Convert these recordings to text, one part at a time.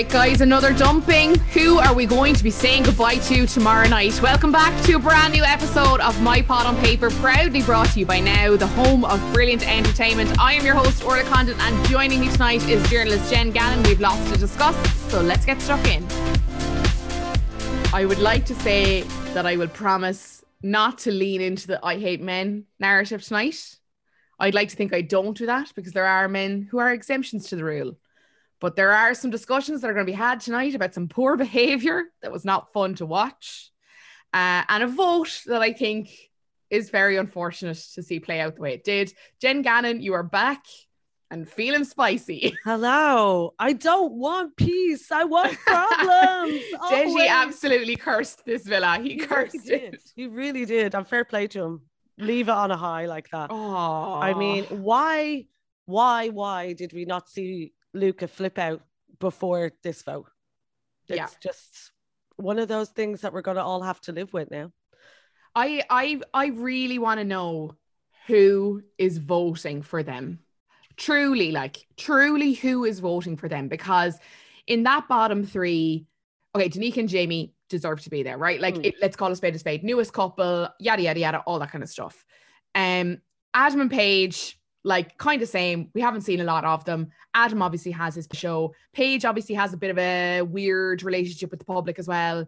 right, guys, another dumping. Who are we going to be saying goodbye to tomorrow night? Welcome back to a brand new episode of My Pod on Paper, proudly brought to you by Now, the home of brilliant entertainment. I am your host, Orla Condon, and joining me tonight is journalist Jen Gannon. We've lots to discuss, so let's get stuck in. I would like to say that I will promise not to lean into the I hate men narrative tonight. I'd like to think I don't do that because there are men who are exemptions to the rule. But there are some discussions that are going to be had tonight about some poor behavior that was not fun to watch, uh, and a vote that I think is very unfortunate to see play out the way it did. Jen Gannon, you are back and feeling spicy. Hello. I don't want peace. I want problems. Deji absolutely cursed this villa. He, he cursed really it. Did. He really did. I'm fair play to him. Leave it on a high like that. Oh. I mean, why, why, why did we not see Luca flip out before this vote. It's yeah. just one of those things that we're going to all have to live with now. I I I really want to know who is voting for them. Truly, like truly who is voting for them because in that bottom 3 okay, Danica and Jamie deserve to be there, right? Like mm. it, let's call a spade a spade, newest couple, yada yada yada, all that kind of stuff. Um Adam and Paige like kind of same. We haven't seen a lot of them. Adam obviously has his show. Paige obviously has a bit of a weird relationship with the public as well.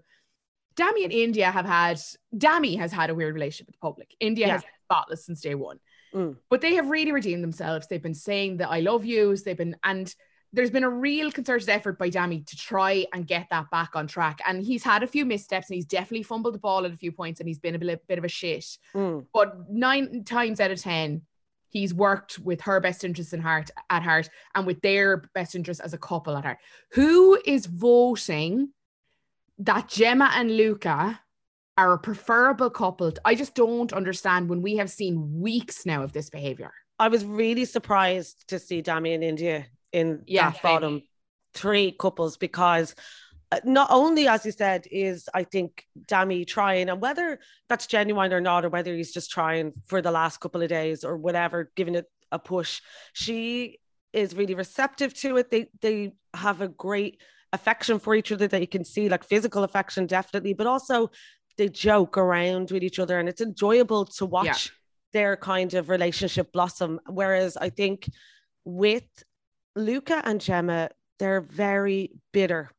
Dami and Indiyah have had Dami has had a weird relationship with the public. Indiyah yeah. has been spotless since day one. Mm. But they have really redeemed themselves. They've been saying that I love yous. They've been and there's been a real concerted effort by Dami to try and get that back on track. And he's had a few missteps and he's definitely fumbled the ball at a few points and he's been a bit, bit of a shit. Mm. But nine times out of 10, he's worked with her best interests in heart at heart and with their best interests as a couple at heart. Who is voting that Gemma and Luca are a preferable couple? I just don't understand when we have seen weeks now of this behavior. I was really surprised to see Dami and Indiyah in yeah, that bottom three couples because Uh, not only, as you said, is I think Dami trying, and whether that's genuine or not, or whether he's just trying for the last couple of days or whatever, giving it a push, she is really receptive to it. They they have a great affection for each other that you can see, like physical affection, definitely, but also they joke around with each other, and it's enjoyable to watch yeah. their kind of relationship blossom. Whereas I think with Luca and Gemma, they're very bitter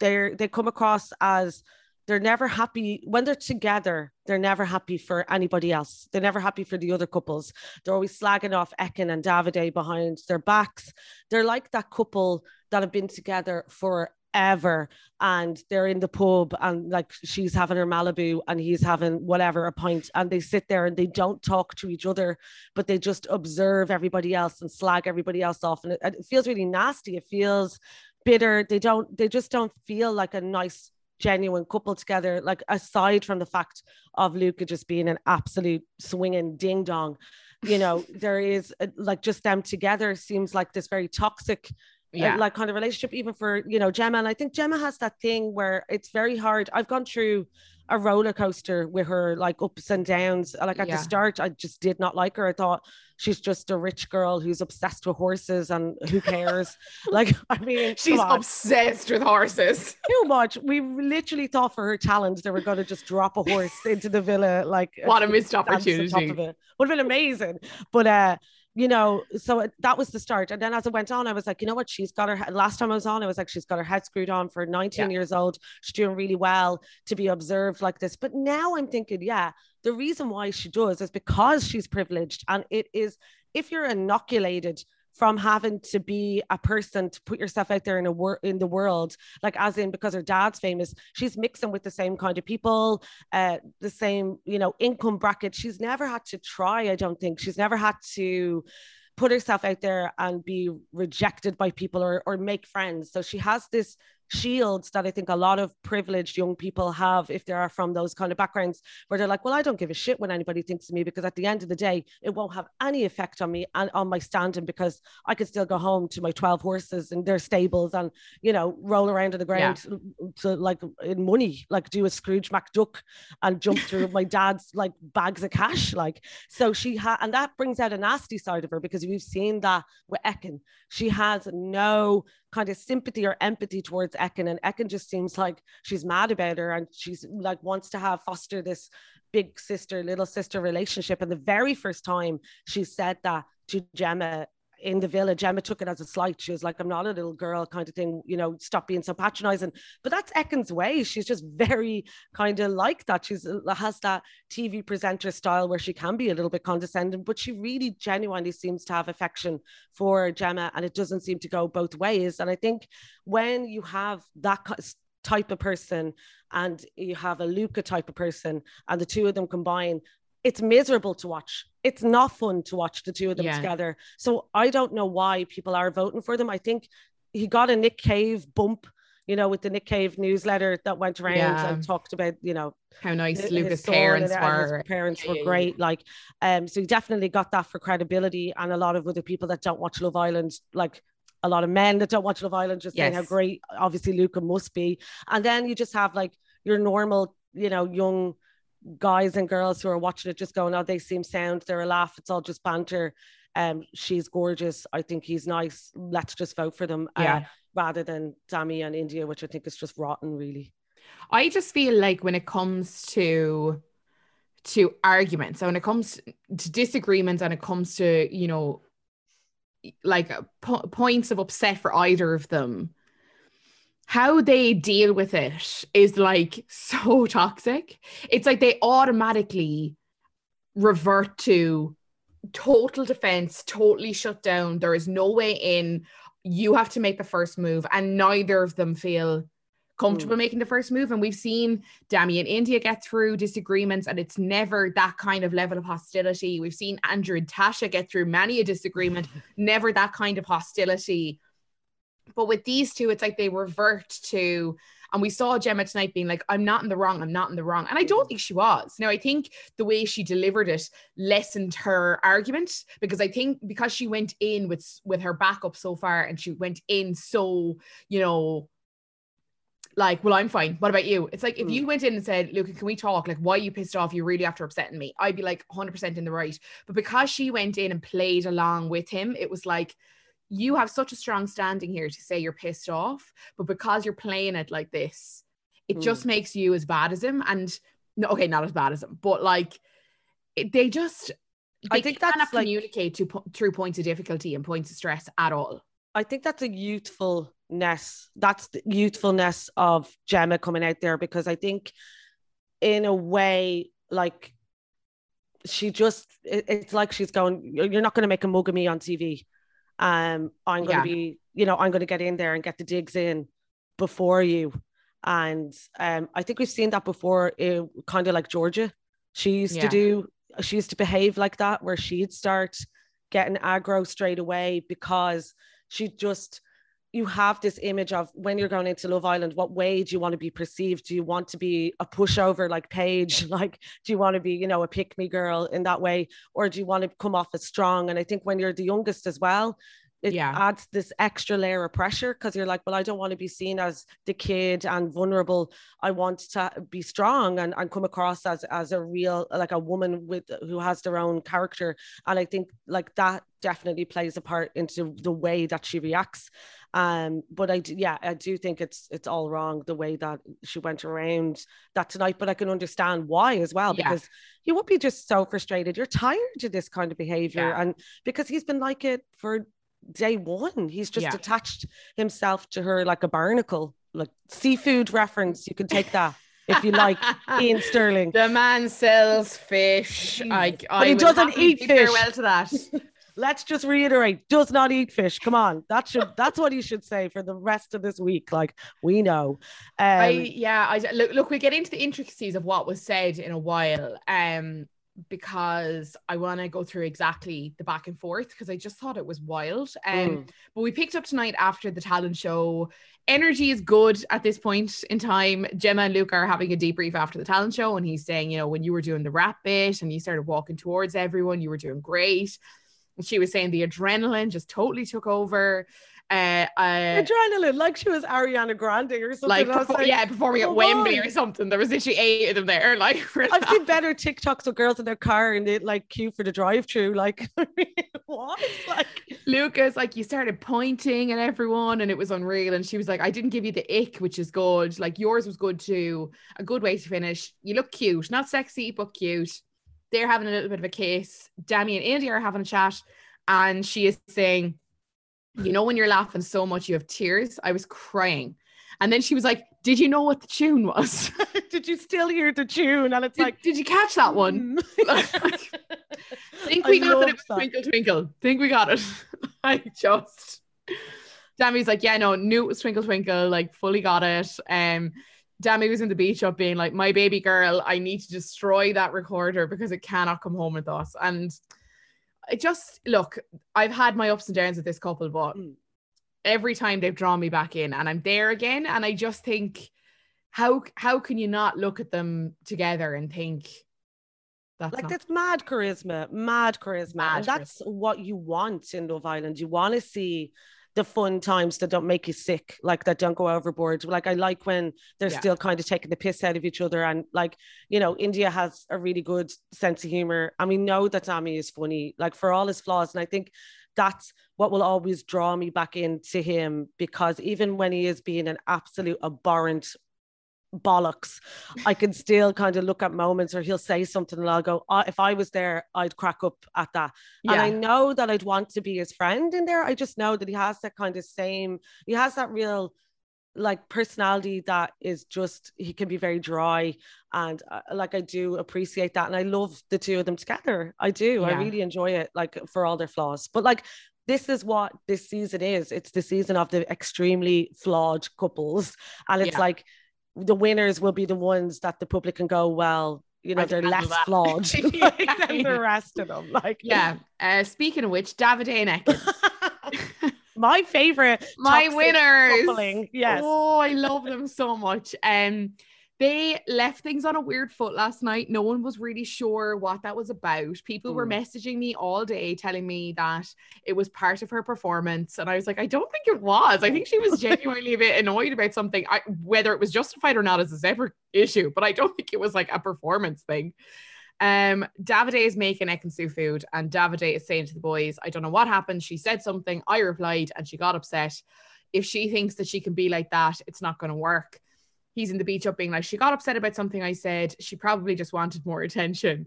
they're they come across as they're never happy when they're together. They're never happy for anybody else. They're never happy for the other couples. They're always slagging off Ekin and Davide behind their backs. They're like that couple that have been together forever and they're in the pub and like she's having her Malibu and he's having whatever a pint and they sit there and they don't talk to each other but they just observe everybody else and slag everybody else off and it, it feels really nasty it feels bitter. They don't, they just don't feel like a nice, genuine couple together. Like aside from the fact of Luca just being an absolute swinging ding dong, you know, there is a, like just them together seems like this very toxic. Uh, yeah. Like kind of relationship, even for you know Gemma, and I think Gemma has that thing where it's very hard. I've gone through a roller coaster with her, like ups and downs. Like at yeah. the start, I just did not like her. I thought she's just a rich girl who's obsessed with horses and who cares? like, I mean, she's obsessed with horses. Too much. We literally thought for her talent they were going to just drop a horse into the villa. Like, what a missed opportunity. Would have been amazing. But, uh, you know, so it, that was the start. And then as it went on, I was like, you know what? She's got her last time I was on, I was like, she's got her head screwed on for 19 yeah. years old. She's doing really well to be observed like this. But now I'm thinking, yeah, the reason why she does is because she's privileged. And it is, if you're inoculated from having to be a person to put yourself out there in a wor- in the world like as in because her dad's famous she's mixing with the same kind of people uh the same you know income bracket. She's never had to try i don't think. She's never had to put herself out there and be rejected by people or, or make friends. So she has this shields that I think a lot of privileged young people have if they are from those kind of backgrounds where they're like, well, I don't give a shit when anybody thinks of me because at the end of the day, it won't have any effect on me and on my standing because I can still go home to my 12 horses and their stables and, you know, roll around on the ground yeah. to, to, like in money, like do a Scrooge McDuck and jump through my dad's like bags of cash. Like, so she had, and that brings out a nasty side of her because we've seen that with Ekin. She has no kind of sympathy or empathy towards Ekin, and Ekin just seems like she's mad about her and she's like wants to have foster this big sister, little sister relationship. And the very first time she said that to Gemma in the village, Gemma took it as a slight. She was like, I'm not a little girl kind of thing, you know, stop being so patronizing. But that's Ekin's way. She's just very kind of like that. She's uh, has that TV presenter style where she can be a little bit condescending, but she really genuinely seems to have affection for Gemma and it doesn't seem to go both ways. And I think when you have that type of person and you have a Luca type of person and the two of them combine, it's miserable to watch. It's not fun to watch the two of them yeah. together. So I don't know why people are voting for them. I think he got a Nick Cave bump, you know, with the Nick Cave newsletter that went around yeah. and talked about, you know, how nice his, Luca's parents and, were. Parents yeah, were great. Like, um, so he definitely got that for credibility. And a lot of other people that don't watch Love Island, like a lot of men that don't watch Love Island, just yes. saying how great obviously Luca must be. And then you just have like your normal, you know, young guys and girls who are watching it just going, oh, they seem sound, they're a laugh, it's all just banter. Um, she's gorgeous. I think he's nice. Let's just vote for them. Uh, rather than Dami and Indiyah, which I think is just rotten, really. I just feel like when it comes to to arguments, so when it comes to disagreements, and it comes to you know, like po- points of upset for either of them, how they deal with it is like so toxic. It's like they automatically revert to total defense, totally shut down. There is no way in. You have to make the first move, and neither of them feel comfortable mm. making the first move. And we've seen Dami and Indiyah get through disagreements, and it's never that kind of level of hostility. We've seen Andrew and Tasha get through many a disagreement, never that kind of hostility. But with these two, it's like they revert to, and we saw Gemma tonight being like, I'm not in the wrong, I'm not in the wrong. And I don't think she was. Now, I think the way she delivered it lessened her argument because I think because she went in with with her backup so far and she went in so, you know, like, well, I'm fine. What about you? It's like if mm. you went in and said, Luca, can we talk? Like, why are you pissed off? You're really after upsetting me. I'd be like 100% in the right. But because she went in and played along with him, it was like, you have such a strong standing here to say you're pissed off, but because you're playing it like this, it mm. just makes you as bad as him. And no, okay, not as bad as him, but like it, they just they I think cannot that's communicate like, to through points of difficulty and points of stress at all. I think that's a youthfulness. That's the youthfulness of Gemma coming out there because I think, in a way, like she just, it, it's like she's going, You're not going to make a mug of me on TV um, I'm going to yeah. be, you know, I'm going to get in there and get the digs in before you. And um, I think we've seen that before, kind of like Georgia. She used yeah. to do, she used to behave like that, where she'd start getting aggro straight away because she just you have this image of when you're going into Love Island, what way do you want to be perceived? Do you want to be a pushover like Paige? Like, do you want to be, you know, a pick me girl in that way? Or do you want to come off as strong? And I think when you're the youngest as well, it yeah. adds this extra layer of pressure because you're like, well, I don't want to be seen as the kid and vulnerable. I want to be strong and, and come across as as a real like a woman with who has their own character. And I think like that definitely plays a part into the way that she reacts. Um, but I do, yeah, I do think it's it's all wrong the way that she went around that tonight. But I can understand why as well because you would be just so frustrated. You're tired of this kind of behavior, yeah. and because he's been like it for day one. He's just yeah. attached himself to her like a barnacle, like seafood reference. You can take that. if you like, Iain Stirling. The man sells fish. I, but he doesn't eat fish. Farewell to that. Let's just reiterate: does not eat fish. Come on, that should that's what he should say for the rest of this week. Like we know. Um, I, yeah, I look. Look, we get into the intricacies of what was said in a while. Um, because I want to go through exactly the back and forth because I just thought it was wild. Um, mm. But we picked up tonight after the talent show. Energy is good at this point in time. Gemma and Luke are having a debrief after the talent show, and he's saying, you know, when you were doing the rap bit and you started walking towards everyone, you were doing great. And she was saying the adrenaline just totally took over. Uh, uh, adrenaline, like she was Ariana Grande or something. Like, perfor- like yeah, performing at Wembley or something. There was literally eight of them there. Like, I've seen better TikToks of girls in their car and they like queue for the drive-through. Like, what? Like, Luca's, like you started pointing at everyone and it was unreal. And she was like, I didn't give you the ick, which is good. Like yours was good too. A good way to finish. You look cute, not sexy, but cute. They're having a little bit of a case. Dami and Indiyah are having a chat. And she is saying, You know, when you're laughing so much, you have tears. I was crying. And then she was like, Did you know what the tune was? did you still hear the tune? And it's did, like, Did you catch that one? think we I got that it was that. Twinkle Twinkle. Think we got it. I just Dami's like, yeah, no, knew it was Twinkle Twinkle, like fully got it. Um Dami was in the beach up being like, my baby girl, I need to destroy that recorder because it cannot come home with us. And I just look, I've had my ups and downs with this couple, but mm. every time they've drawn me back in and I'm there again. And I just think, how how can you not look at them together and think that's like not- that's mad charisma, mad charisma. Mad and that's charisma. what you want in Love Island. You want to see the fun times that don't make you sick, like that don't go overboard. Like I like when they're yeah. still kind of taking the piss out of each other. And like, you know, Indiyah has a really good sense of humor. And we know that Dami is funny, like for all his flaws. And I think that's what will always draw me back into him because even when he is being an absolute abhorrent bollocks, I can still kind of look at moments or he'll say something and I'll go, oh, if I was there, I'd crack up at that. Yeah. And I know that I'd want to be his friend in there. I just know that he has that kind of same, he has that real like personality that is just he can be very dry and uh, like I do appreciate that and I love the two of them together I do yeah. I really enjoy it like for all their flaws but like this is what this season is it's the season of the extremely flawed couples and it's yeah. like the winners will be the ones that the public can go, well, you know, I they're less flawed than the rest of them. Like, yeah. Uh, speaking of which, Davide and Ekin. My favorite, my winners. Coupling. Yes. Oh, I love them so much. Um, they left things on a weird foot last night. No one was really sure what that was about. People mm. were messaging me all day telling me that it was part of her performance. And I was like, I don't think it was. I think she was genuinely a bit annoyed about something. I, whether it was justified or not is a separate issue, but I don't think it was like a performance thing. Um, Davide is making Ekin food, and Davide is saying to the boys, I don't know what happened. She said something, I replied, and she got upset. If she thinks that she can be like that, it's not going to work he's in the beach up being like, she got upset about something I said. She probably just wanted more attention.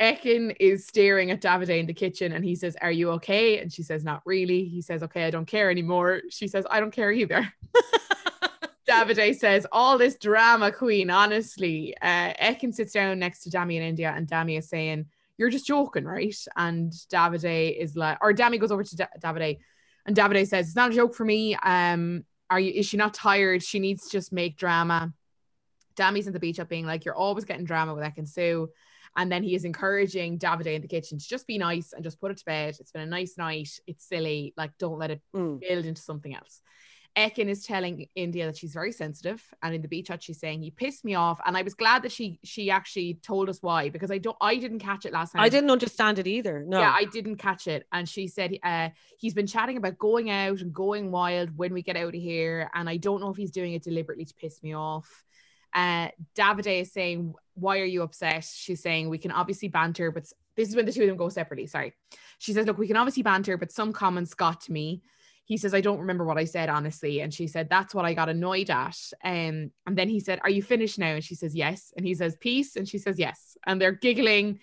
Ekin is staring at Davide in the kitchen and he says, Are you okay? And she says, Not really. He says, Okay, I don't care anymore. She says, I don't care either. Davide says, All this drama, Queen, honestly. Uh, Ekin sits down next to Dami in Indiyah and Dami is saying, You're just joking, right? And Davide is like, or Dami goes over to da- Davide and Davide says, It's not a joke for me. Um, are you is she not tired? She needs to just make drama. Dami's in the beach up being like, You're always getting drama with Ekin-Su. And then he is encouraging Davide in the kitchen to just be nice and just put it to bed. It's been a nice night. It's silly. Like, don't let it mm. build into something else. Ekin is telling Indiyah that she's very sensitive, and in the beach hut she's saying he pissed me off. And I was glad that she she actually told us why because I don't I didn't catch it last time. I didn't understand it either. No, yeah, I didn't catch it. And she said uh, he's been chatting about going out and going wild when we get out of here, and I don't know if he's doing it deliberately to piss me off. Uh, Davide is saying, "Why are you upset?" She's saying, "We can obviously banter, but this is when the two of them go separately." Sorry, she says, "Look, we can obviously banter, but some comments got to me." He says, I don't remember what I said, honestly. And she said, That's what I got annoyed at. Um, and then he said, Are you finished now? And she says, Yes. And he says, Peace. And she says, Yes. And they're giggling.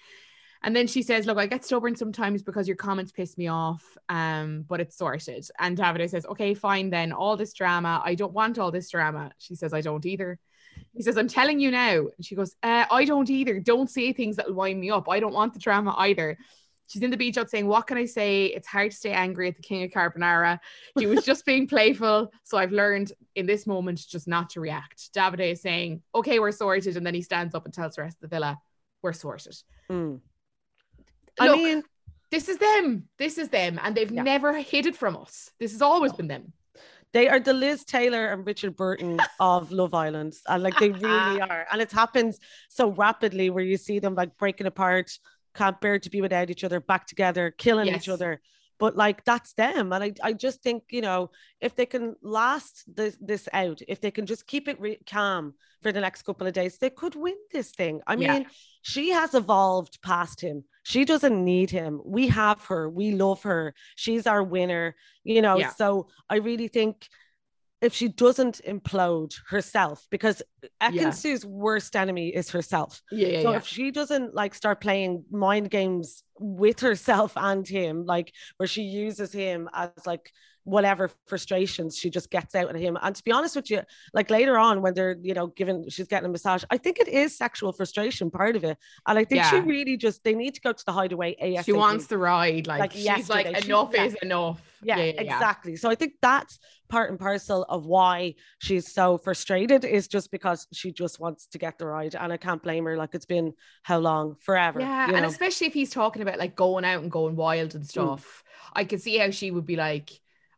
And then she says, Look, I get stubborn sometimes because your comments piss me off, um, but it's sorted. And Davide says, Okay, fine then. All this drama. I don't want all this drama. She says, I don't either. He says, I'm telling you now. And she goes, uh, I don't either. Don't say things that will wind me up. I don't want the drama either. She's in the beach out saying, What can I say? It's hard to stay angry at the king of carbonara. He was just being playful. So I've learned in this moment just not to react. Davide is saying, Okay, we're sorted. And then he stands up and tells the rest of the villa, We're sorted. Mm. I Look, mean, this is them. This is them. And they've yeah. never hid it from us. This has always been them. They are the Liz Taylor and Richard Burton of Love Island. And like they really are. And it happens so rapidly where you see them like breaking apart can't bear to be without each other, back together, killing yes. each other. but like that's them. And I, I just think, you know, if they can last this, this out, if they can just keep it re- calm for the next couple of days, they could win this thing. I mean, yeah. she has evolved past him. She doesn't need him. We have her. We love her. She's our winner, you know. Yeah. So I really think if she doesn't implode herself, because Ekin yeah. worst enemy is herself. Yeah, yeah so yeah. if she doesn't like start playing mind games with herself and him, like where she uses him as like whatever frustrations she just gets out of him. And to be honest with you, like later on when they're, you know, giving she's getting a massage, I think it is sexual frustration part of it. And I think yeah. she really just they need to go to the hideaway ASAP. She wants the ride. Like, like she's like enough she, is yeah. enough. Yeah, yeah, exactly. So I think that's part and parcel of why she's so frustrated is just because she just wants to get the ride. And I can't blame her. Like it's been how long? Forever. Yeah. And know? especially if he's talking about like going out and going wild and mm. stuff. Mm. I could see how she would be like,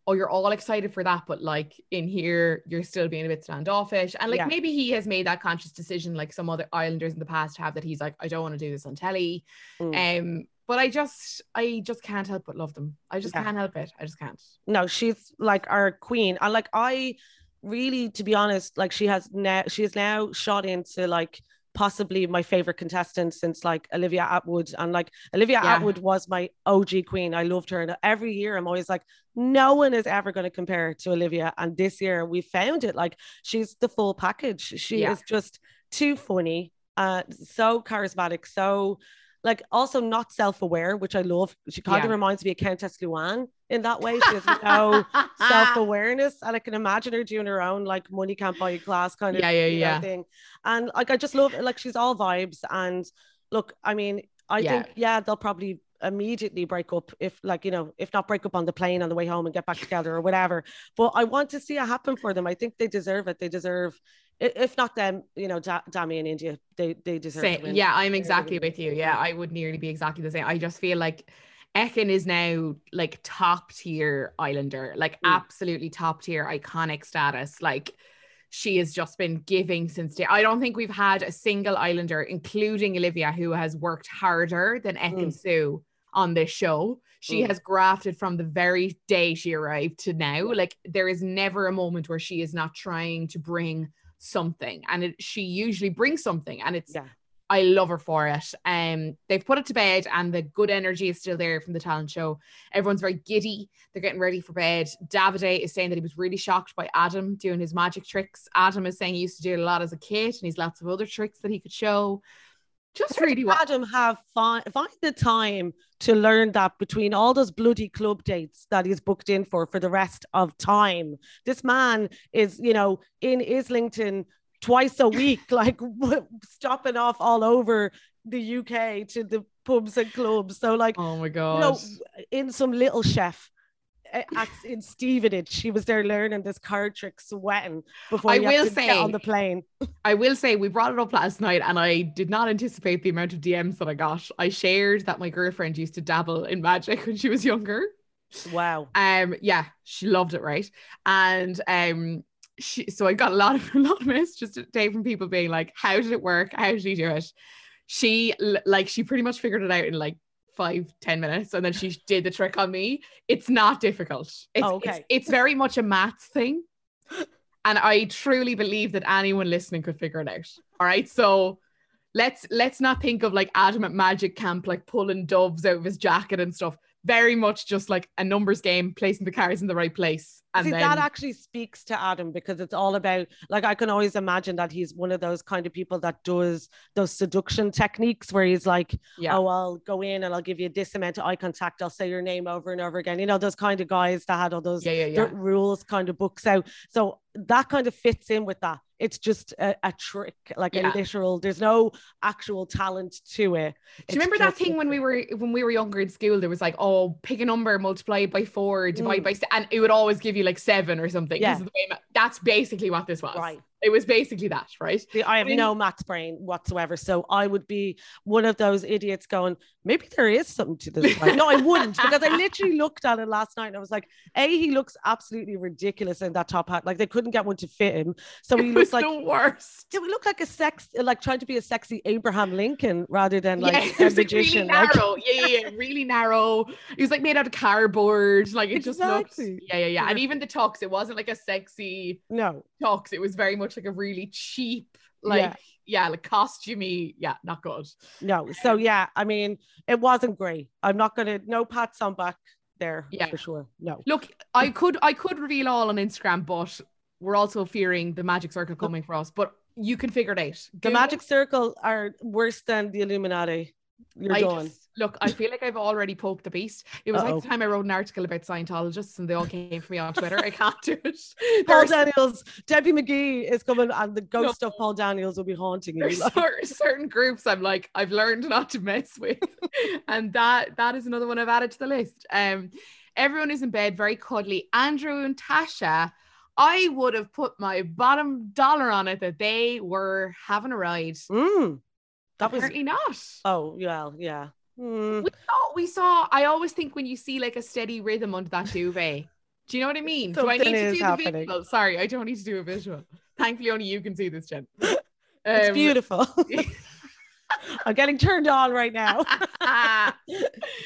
oh, you're all excited for that, but like in here, you're still being a bit standoffish. And like yeah. maybe he has made that conscious decision, like some other Islanders in the past have that he's like, I don't want to do this on telly. Mm. Um, but I just, I just can't help but love them. I just yeah. can't help it. I just can't. No, she's like our queen. And like I really, to be honest, like she has now, she is now shot into like possibly my favorite contestant since like Olivia Attwood. And like Olivia yeah. Attwood was my OG queen. I loved her. And every year I'm always like, no one is ever going to compare to Olivia. And this year we found it. Like she's the full package. She yeah. is just too funny, uh, so charismatic, so like also not self-aware, which I love. She kind yeah. of reminds me of Countess Luann in that way. She has no self-awareness. And I can imagine her doing her own like money can't buy you class kind of yeah, yeah, yeah. Know, thing. And like I just love like she's all vibes. And look, I mean, I yeah. think yeah, they'll probably immediately break up if like you know if not break up on the plane on the way home and get back together or whatever but i want to see it happen for them i think they deserve it they deserve if not them, you know, da- Dami in Indiyah, they they deserve. Same. Yeah, I'm exactly with you. Yeah, I would nearly be exactly the same. I just feel like Ekin is now like top tier Islander, like mm. absolutely top tier iconic status. Like she has just been giving since day. I don't think we've had a single Islander, including Olivia, who has worked harder than Ekin mm. Su on this show. She mm. has grafted from the very day she arrived to now. Like there is never a moment where she is not trying to bring something and it, she usually brings something and it's yeah. I love her for it. Um, they've put it to bed, and the good energy is still there from the talent show. Everyone's very giddy. They're getting ready for bed. Davide is saying that he was really shocked by Adam doing his magic tricks. Adam is saying he used to do it a lot as a kid, and he's lots of other tricks that he could show just really what Adam have find, find the time to learn that between all those bloody club dates that he's booked in for for the rest of time. This man is, you know, in Islington twice a week, like stopping off all over the UK to the pubs and clubs. So, like, oh my god, you know, in some little chef at, in Stevenage. She was there learning this card trick, sweating before I will say on the plane. I will say we brought it up last night, and I did not anticipate the amount of DMs that I got. I shared that my girlfriend used to dabble in magic when she was younger. Wow. Um. Yeah, she loved it, right? And um. She, so I got a lot of a lot of messages today from people being like, "How did it work? How did you do it?" She like she pretty much figured it out in like five ten minutes and then she did the trick on me. It's not difficult. It's, oh, okay. it's, it's very much a maths thing. And i truly believe that anyone listening could figure it out. All right so let's let's not think of like adam at magic camp like pulling doves out of his jacket and stuff very much just like a numbers game, placing the cards in the right place. And See, then... that actually speaks to Adam because it's all about like I can always imagine that he's one of those kind of people that does those seduction techniques where he's like, yeah. oh, I'll go in and I'll give you this amount of eye contact. I'll say your name over and over again. You know, those kind of guys that had all those yeah, yeah, yeah. rules kind of books out. So that kind of fits in with that it's just a, a trick, like yeah. a literal. There's no actual talent to it. Do you remember that thing when we were when we were younger in school? There was like, oh, pick a number, multiply it by four, divide mm. by, and it would always give you like seven or something. Yeah. that's that's basically what this was. Right. It was basically that, right? I have When- no maths brain whatsoever. So I would be one of those idiots going, maybe there is something to this. No, I wouldn't because I literally looked at it last night and I was like, A, he looks absolutely ridiculous in that top hat. Like they couldn't get one to fit him. So he looks like the worst. it would look like a sex, like trying to be a sexy Abraham Lincoln rather than like yeah, a was like really magician. like- narrow. yeah, yeah, yeah, really narrow. It was like made out of cardboard. Like it just looked. Yeah, yeah, yeah. And even the tux, it wasn't like a sexy no, tux. It was very much like a really cheap, like Yeah. yeah, like costumey. Yeah, not good. no. So um, yeah, I mean, it wasn't great. I'm not gonna no pats on back there Yeah. for sure. No. Look, I could I could reveal all on Instagram, but we're also fearing the magic circle coming for us. But you can figure it out. The magic circle are worse than the Illuminati. You're I look, I feel like I've already poked the beast. It was Uh-oh. like the time I wrote an article about Scientologists and they all came for me on Twitter. I can't do it. Paul Daniels, Debbie McGee is coming, and the ghost of Paul Daniels will be haunting you. there's Like, certain groups I'm like, I've learned not to mess with. and that that is another one I've added to the list. Um, everyone is in bed, very cuddly. Andrew and Tasha, I would have put my bottom dollar on it that they were having a ride. mm, that was. Apparently not. Oh, yeah, yeah. Mm, We saw, we saw. I always think when you see like a steady rhythm under that duvet. Do you know what I mean? do I need to do happening. the visual? Sorry, I don't need to do a visual. Thankfully, only you can see this, Jen. it's Um, beautiful. I'm getting turned on right now.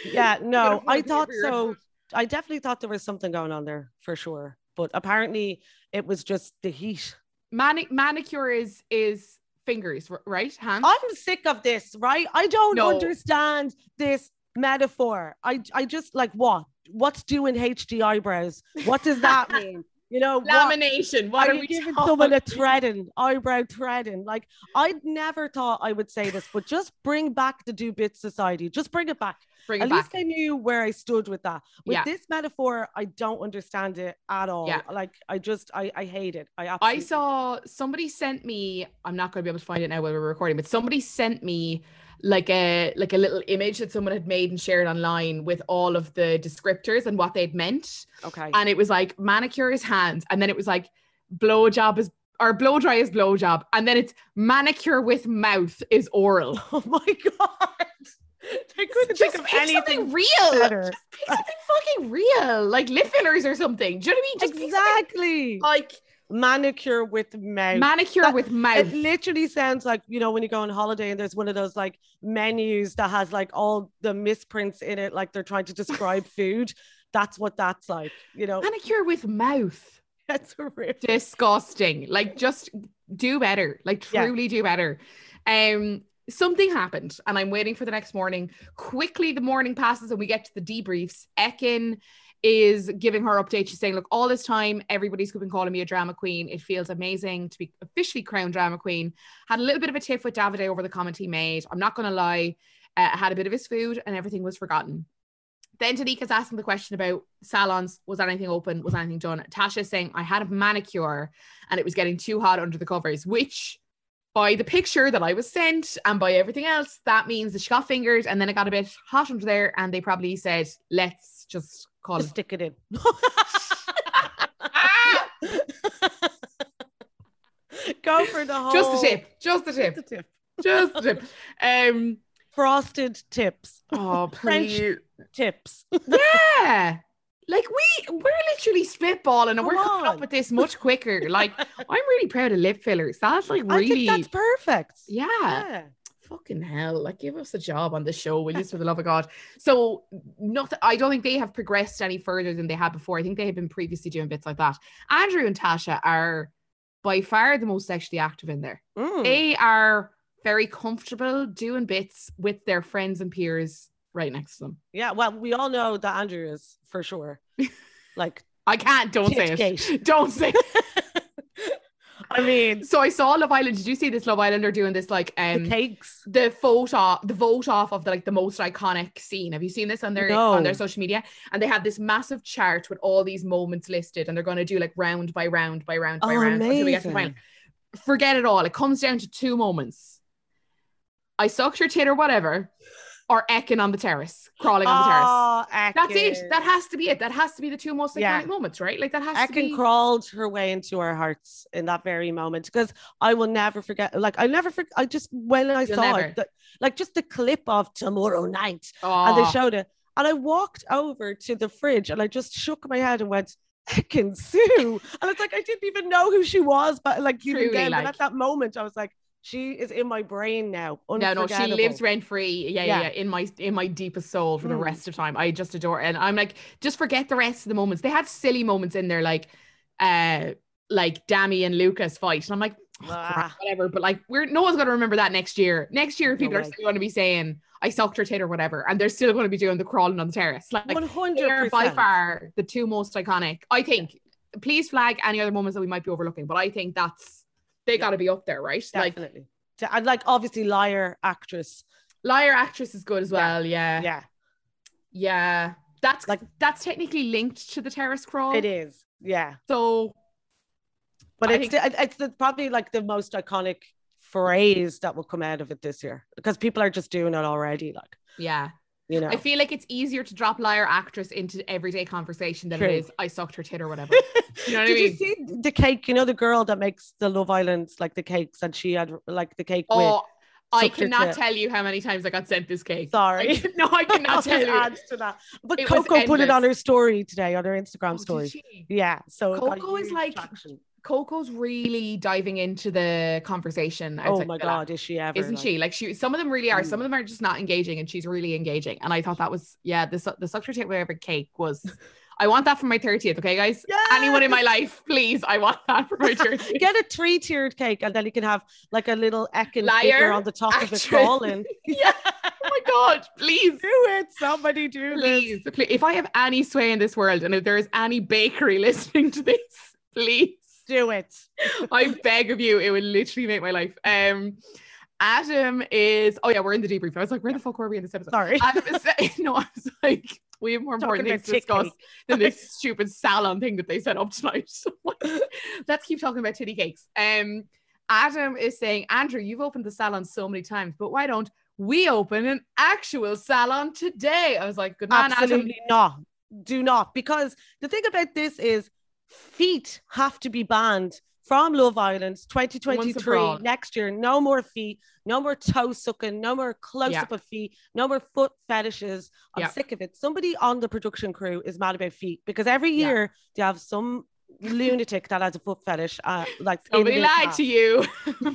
yeah, no, I thought so. I definitely thought there was something going on there for sure. But apparently it was just the heat. Manic manicure is is fingers, right? Hands. I'm sick of this, right? I don't No. understand this metaphor. I I just like what? What's doing HD eyebrows? What does that mean? You know, what, Lamination. What are are, you we giving someone a threading, eyebrow threading? Like I'd never thought I would say this, but just bring back the do bit society. Just bring it back. Bring At least back. I knew where I stood with that. With Yeah. this metaphor, I don't understand it at all. Yeah. Like I just I I hate it. I absolutely- I saw somebody sent me. I'm not going to be able to find it now while we're recording, but somebody sent me like a like a little image that someone had made and shared online with all of the descriptors and what they'd meant. okay. and it was like manicure is hands, and then it was like blow job is or blow dry is blow job, and then it's manicure with mouth is oral. oh my god. I couldn't Just think of pick anything something real. better. Just pick something fucking real, like lip fillers or something. Do you know what I mean? Just Exactly. like Manicure with mouth. manicure That- with mouth. it literally sounds like you know when you go on holiday and there's one of those like menus that has like all the misprints in it, like they're trying to describe food. That's what that's like. You know, manicure with mouth. that's horrific. disgusting. Like just do better. Like Yeah. truly do better. Um something happened and I'm waiting for the next morning. Quickly the morning passes and we get to the debriefs. Ekin is giving her update. She's saying, look, all this time, everybody's been calling me a drama queen. It feels amazing to be officially crowned drama queen. Had a little bit of a tiff with Davide over the comment he made. I'm not going to lie. Uh, had a bit of his food and everything was forgotten. Then Danica's asking the question about salons. Was anything open? Was anything done? Tasha's saying, I had a manicure and it was getting too hot under the covers, which by the picture that I was sent and by everything else, that means that she got fingered and then it got a bit hot under there. And they probably said, let's just call Just it. stick it in. Go for the whole. Just the tip. Just the tip. Just the tip. Just the tip. Um, Frosted tips. oh, French. please. Tips. Yeah. Like we we're literally spitballing and we're Come coming up with this much quicker. Like I'm really proud of lip fillers. That's like I really think that's perfect. yeah. Yeah. Fucking hell. Like give us a job on the show, will you, for the love of God. So nothing I don't think they have progressed any further than they had before. I think they had been previously doing bits like that. Andrew and Tasha are by far the most sexually active in there. Mm. They are very comfortable doing bits with their friends and peers right next to them. Yeah. Well, we all know that Andrew is for sure. Like, I can't, don't say it. Don't say it. I mean, So I saw Love Island. Did you see this Love Islander doing this like um the cakes. the photo the vote off of the like the most iconic scene? Have you seen this on their No. on their social media? And they have this massive chart with all these moments listed, and they're going to do like round by round by round by Oh, round until we get to the final. Forget it all. It comes down to two moments. I sucked your tit or whatever, or Ekin on the terrace, crawling on the terrace. That's it. That has to be it. That has to be the two most iconic yeah. moments, right? Like that has Ekin to be. crawled her way into our hearts in that very moment because I will never forget. Like I never forget. I just when I You'll saw never. it, the, like just the clip of tomorrow night, oh. and they showed it, and I walked over to the fridge and I just shook my head and went. Ekin-Su. and it's like I didn't even know who she was, but like Truly, even then, like... but at that moment, I was like, she is in my brain now. No, no, she lives rent free. Yeah, yeah, yeah, in my in my deepest soul for mm. the rest of time. I just adore, it. and I'm like, just forget the rest of the moments. They had silly moments in there, like, uh, like Dami and Luca's fight, and I'm like, oh, ah. whatever. But like, we're no one's gonna remember that next year. Next year, people no are still going to be saying I sucked her tit or whatever, and they're still going to be doing the crawling on the terrace. Like, one hundred by far the two most iconic. I think. Please flag any other moments that we might be overlooking, but I think that's they yeah. got to be up there, right? Definitely. Like, and like obviously, liar actress. Liar actress is good as well. Yeah. Yeah. Yeah. That's like that's technically linked to the terrace crawl. It is. Yeah. So. But I it's think- the, it's the, probably like the most iconic phrase that will come out of it this year because people are just doing it already. Like. Yeah. You know, I feel like it's easier to drop liar actress into everyday conversation than True. it is I sucked her tit or whatever. You know what Did I mean? you see the cake? You know the girl that makes the Love Islands like the cakes, and she had like the cake. Oh, with, I cannot tell you how many times I got sent this cake. Sorry, I, no, I cannot tell you. Adds to that. But it Coco put it on her story today on her Instagram oh, story. Yeah, so Coco is like traction. Coco's really diving into the conversation. Oh my god, is she ever? Isn't like... she? Like she, some of them really are. Mm. Some of them are just not engaging, and she's really engaging. And I thought that was yeah, the the sucker tape whatever cake was. I want that for my 30th, okay, guys? Yes! Anyone in my life, please, I want that for my 30th. Get a three tiered cake, and then you can have like a little Ekin figure on the top actress. of it crawling. yeah. Oh my god, please do it. Somebody do please, this. Please. If I have any sway in this world, and if there is any bakery listening to this, please do it. I beg of you, it would literally make my life. Um, Adam is. Oh yeah, we're in the debrief. I was like, where the fuck were we in this episode? Sorry. Adam is. No, I was like, we have more important things to discuss than this stupid salon thing that they set up tonight. let's keep talking about titty cakes. Um, Adam is saying, Andrew, you've opened the salon so many times, but why don't we open an actual salon today? I was like, good man, Absolutely Adam. not. Do not. Because the thing about this is feet have to be banned from Love Island 2023 next year. No more feet, no more toe sucking, no more close yeah. up of feet, no more foot fetishes. I'm yeah. sick of it. Somebody on the production crew is mad about feet because every year yeah. they have some lunatic that has a foot fetish. Uh, like somebody lied to you.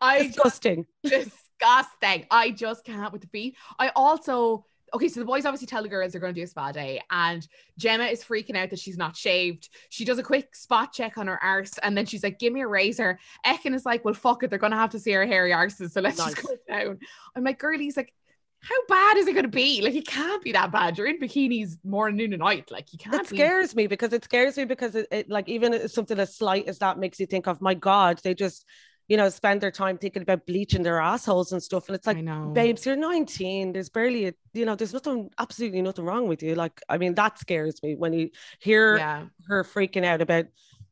I disgusting. Just, disgusting. I just can't with the feet. I also okay, so the boys obviously tell the girls they're going to do a spa day, and Gemma is freaking out that she's not shaved. She does a quick spot check on her arse, and then she's like, "Give me a razor." Ekin is like, "Well, fuck it, they're going to have to see her hairy arses, so let's nice. just go down." I'm like, "Girlie's like." How bad is it going to be? Like, it can't be that bad. You're in bikinis morning, noon, and night. Like, you can't. It scares me because it scares me because it, it like even something as slight as that makes you think of my God. They just you know, spend their time thinking about bleaching their assholes and stuff. And it's like, babes, you're 19. There's barely, a, you know, there's nothing, absolutely nothing wrong with you. Like, I mean, that scares me when you hear yeah. her freaking out about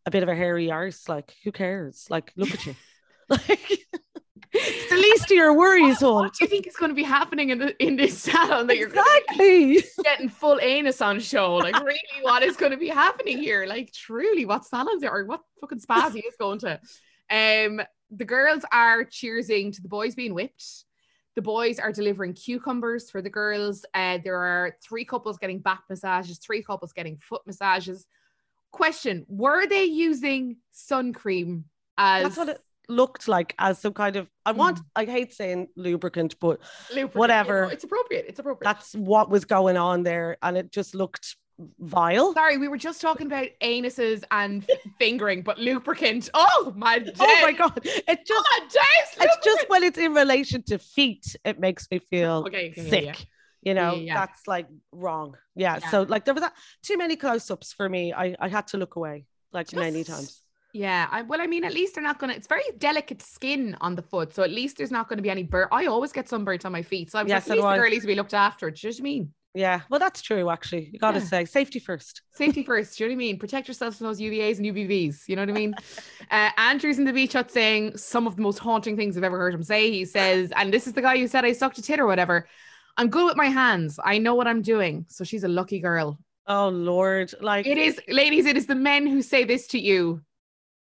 a bit of a hairy arse. Like, who cares? Like, look at you. like, it's the least of your worries, what, what do you think is going to be happening in the in this salon that you're exactly getting full anus on show? Like, really, what is going to be happening here? Like, truly, what salons are or what fucking spas he is going to? Um, the girls are cheersing to the boys being whipped. The boys are delivering cucumbers for the girls. Uh, there are three couples getting back massages, three couples getting foot massages. Question Were they using sun cream as. That's what it looked like as some kind of I want mm. I hate saying lubricant, but lubricant, whatever. it's appropriate. It's appropriate. That's what was going on there. And it just looked vile. Sorry, we were just talking about anuses and fingering, but lubricant. Oh my oh days. Oh my god. It oh, just oh it's just when it's in relation to feet, it makes me feel okay, sick. Yeah, yeah. You know, yeah, that's like wrong. Yeah, So like there was that too many close-ups for me. I, I had to look away like just, many times. Yeah, I, well, I mean, at least they're not gonna. It's very delicate skin on the foot, so at least there's not going to be any burn. I always get sunburnt on my feet, so I'm yes, like, at least the girlies will be looked after. Do you know what I mean? Yeah, well, that's true. Actually, you got to yeah. say safety first. Safety first. Do you know what I mean? Protect yourself from those UVAs and UVBs. You know what I mean? uh, Andrew's in the beach hut saying some of the most haunting things I've ever heard him say. He says, and this is the guy who said I sucked a tit or whatever. I'm good with my hands. I know what I'm doing. So she's a lucky girl. Oh Lord, like it is, ladies. It is the men who say this to you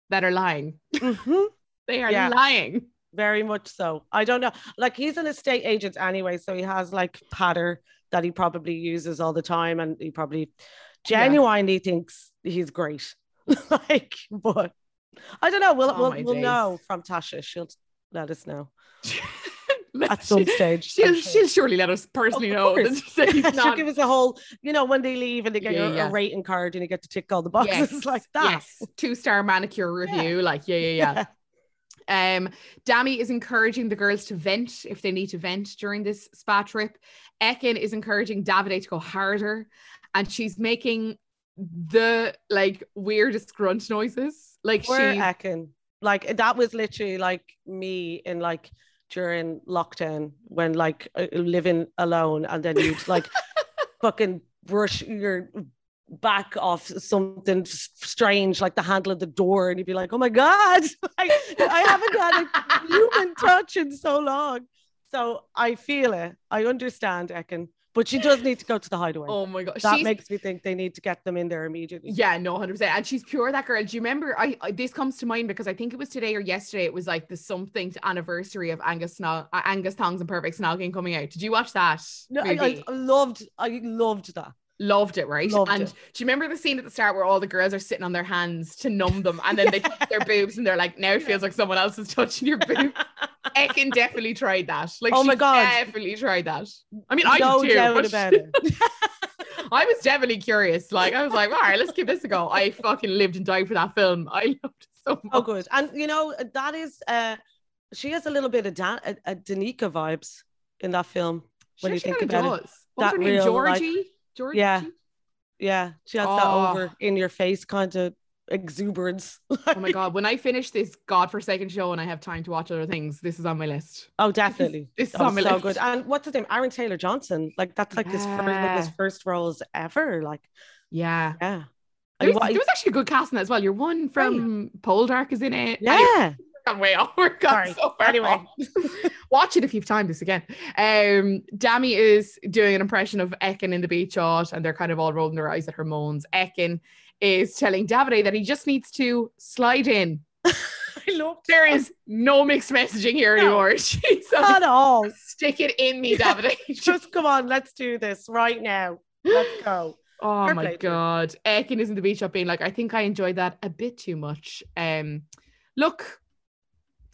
that are lying. Mm-hmm. they are yeah. lying. Very much so. I don't know. Like he's an estate agent anyway, so he has like patter that he probably uses all the time, and he probably genuinely yeah. thinks he's great. like, but I don't know. We'll oh, we'll, we'll know from Tasha. She'll let us know. at some stage. She'll, sure. she'll surely let us personally know. She'll give us a whole, you know, when they leave and they get yeah, your, yeah. a rating card and you get to tick all the boxes yes. like that. Yes. Two star manicure review. Like, yeah, yeah, yeah. Um, Dami is encouraging the girls to vent if they need to vent during this spa trip. Ekin is encouraging Davide to go harder, and she's making the like weirdest grunt noises. Like she Ekin. Like that was literally like me in like during lockdown when like uh, living alone and then you'd like fucking brush your back off something strange like the handle of the door and you'd be like oh my god I, I haven't had a human touch in so long so I feel it I understand Ekin but she does need to go to the hideaway. Oh my god, that she's... makes me think they need to get them in there immediately. Yeah, no, hundred percent. And she's pure that girl. Do you remember? I, I, this comes to mind because I think it was today or yesterday. It was like the something anniversary of Angus Snog, uh, Angus Thongs and Perfect Snogging coming out. Did you watch that? No, I, I, loved. I loved that. Loved it, right? Loved and it. do you remember the scene at the start where all the girls are sitting on their hands to numb them, and then they touch their boobs, and they're like, "Now it feels like someone else is touching your boobs." Ekin definitely tried that. Like, oh my god, definitely tried that. I mean, I no did too. But... About it. I was definitely curious. Like, I was like, all right, let's give this a go. I fucking lived and died for that film. I loved it so oh, much. Oh, good. And you know, uh, that is, uh, she has a little bit of Dan- a, a Danica vibes in that film. When sure, you think about does. it, that real, Georgie. Like, Georgie. Yeah, yeah. She has oh. that ah. over in your face kind of exuberance. oh my god! When I finish this godforsaken show and I have time to watch other things, this is on my list. Oh, definitely. This is, this is oh, on my so list. good. And what's his name? Aaron Taylor Johnson. Like that's like yeah. his first, like his first roles ever. Like, yeah, yeah. There was, there was actually a good casting as well. Your one from right. Poldark is in it. Yeah. Gone way off. We're gone so far anyway, watch it if you've timed this again. Um, Dami is doing an impression of Ekin in the beach shot, and they're kind of all rolling their eyes at her moans. Ekin is telling Davide that he just needs to slide in. I love there is no mixed messaging here no, anymore. She's not like, all. Stick it in me, Davide. just come on, let's do this right now. Let's go. Oh Fair my god. Ekin is in the beach up being like, I think I enjoyed that a bit too much. Um look,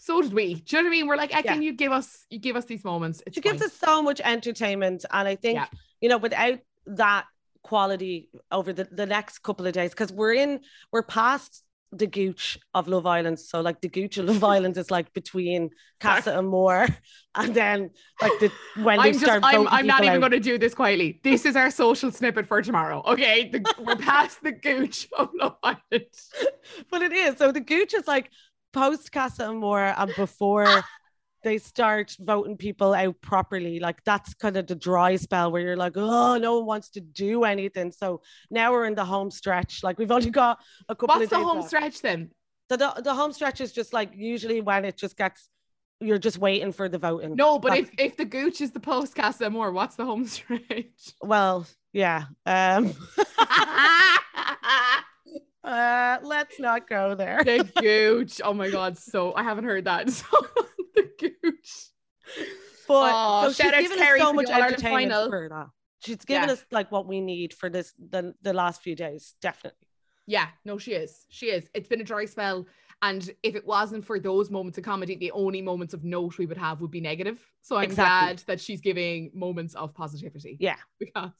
so did we. Do you know what I mean? We're like, yeah. you give us you give us these moments. It's she gives us so much entertainment. And I think, yeah. you know, without that quality over the, the next couple of days because we're in we're past the gooch of Love Island. So like the gooch of Love Island is like between Casa Amor and then like the when I'm just I'm, I'm not even going to do this quietly. This is our social snippet for tomorrow. Okay, the, we're past the gooch of Love Island. but it is so the gooch is like post Casa Amor and before they start voting people out properly. Like that's kind of the dry spell where you're like, oh, no one wants to do anything. So now we're in the home stretch. Like we've only got a couple What's of. What's the home left. stretch then? So the, the home stretch is just like usually when it just gets you're just waiting for the voting. No, but if, if the gooch is the post Casa Amor, what's the home stretch? Well, yeah. Um uh let's not go there. The gooch. Oh my god, so I haven't heard that. So the gooch. But oh, so she's given us so much entertainment for that. She's given yeah. us like what we need for this the, the last few days, definitely. Yeah, no, she is. She is. It's been a dry spell. And if it wasn't for those moments of comedy, the only moments of note we would have would be negative. So I'm exactly. glad that she's giving moments of positivity. Yeah. Because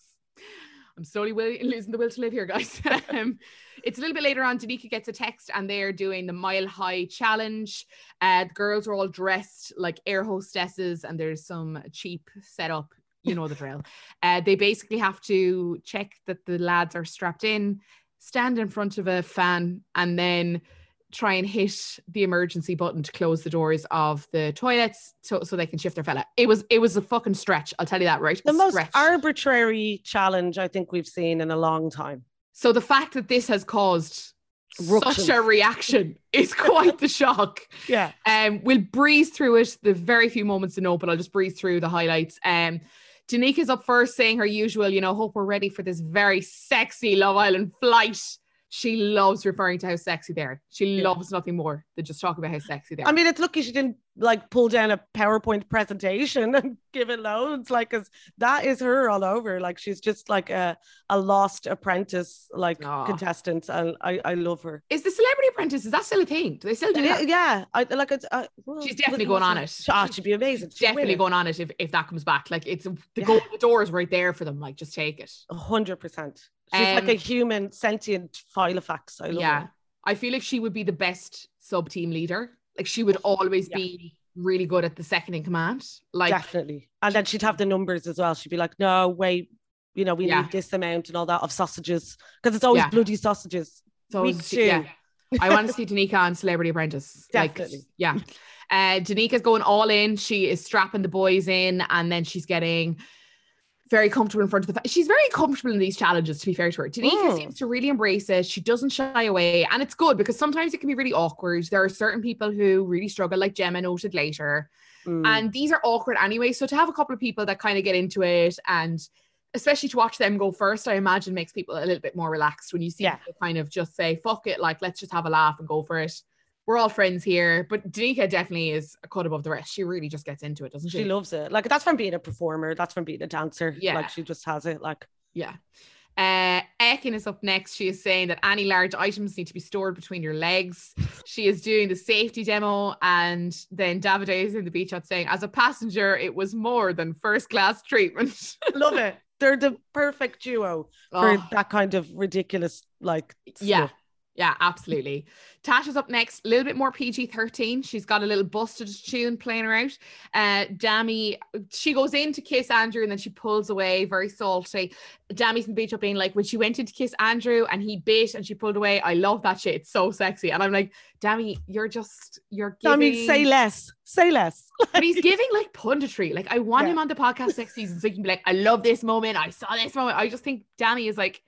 I'm slowly will- losing the will to live here, guys. um, it's a little bit later on. Danica gets a text and they're doing the mile high challenge. Uh, the girls are all dressed like air hostesses and there's some cheap setup. You know the drill. Uh, they basically have to check that the lads are strapped in, stand in front of a fan, and then try and hit the emergency button to close the doors of the toilets so, so they can shift their fella. It was it was a fucking stretch. I'll tell you that, right? The most stretch. arbitrary challenge I think we've seen in a long time. so the fact that this has caused such a reaction is quite the shock. Yeah. Um, we'll breeze through it. The very few moments to know, but I'll just breeze through the highlights. Um, Danica's up first, saying her usual, you know, hope we're ready for this very sexy Love Island flight. She loves referring to how sexy they are. She Yeah. loves nothing more than just talking about how sexy they are. I mean, it's lucky she didn't like pull down a PowerPoint presentation and give it loads, like, because that is her all over. Like, she's just like a, a lost apprentice, like Aw. contestant, and I, I love her. is the Celebrity Apprentice? Is that still a thing? Do they still do Yeah, yeah, I like it's. Uh, well, She's definitely going on it. Ah, she'd be amazing. She'd Definitely going on it if, if that comes back. Like it's the Yeah. go the door is right there for them. Like just take it. A hundred percent. She's like Um, a human sentient Filofax. I love yeah. her. I feel like she would be the best sub team leader. Like she would always Yeah. be really good at the second in command. Like definitely. And then she'd have the numbers as well. She'd be like, no, wait, you know, we Yeah. need this amount and all that of sausages because it's always Yeah. bloody sausages. so it's- yeah. I want to see Danica on Celebrity Apprentice. Like, Definitely. yeah. Uh Danica's going all in. She is strapping the boys in and then she's getting very comfortable in front of the fa- she's very comfortable in these challenges to be fair to her Danica Mm. seems to really embrace it she doesn't shy away and it's good because sometimes it can be really awkward there are certain people who really struggle like Gemma noted later Mm. and these are awkward anyway. So to have a couple of people that kind of get into it and especially to watch them go first, I imagine makes people a little bit more relaxed when you see Yeah. people kind of just say, fuck it, like let's just have a laugh and go for it. We're all friends here. But Danica definitely is a cut above the rest. She really just gets into it, doesn't she? she loves it. Like that's from being a performer. That's from being a dancer. Yeah. Like she just has it. Like yeah. Uh, Ekin is up next. She is saying that any large items need to be stored between your legs. She is doing the safety demo, and then Davide is in the beach hut saying, "As a passenger, it was more than first class treatment." love it. They're the perfect duo for Oh. that kind of ridiculous like Yeah. stuff. Yeah, absolutely. Tasha's up next, a little bit more PG 13. She's got a little busted tune playing her out. Uh, Dami, she goes in to kiss Andrew and then she pulls away, very salty. Dami's in the beach up being like, when she went in to kiss Andrew and he bit and she pulled away, I love that shit. It's so sexy. And I'm like, Dami, you're just, you're I giving. mean, say less. Say less. But he's giving like punditry. Like, I want Yeah. him on the podcast next season so he can be like, I love this moment. I saw this moment. I just think Dami is like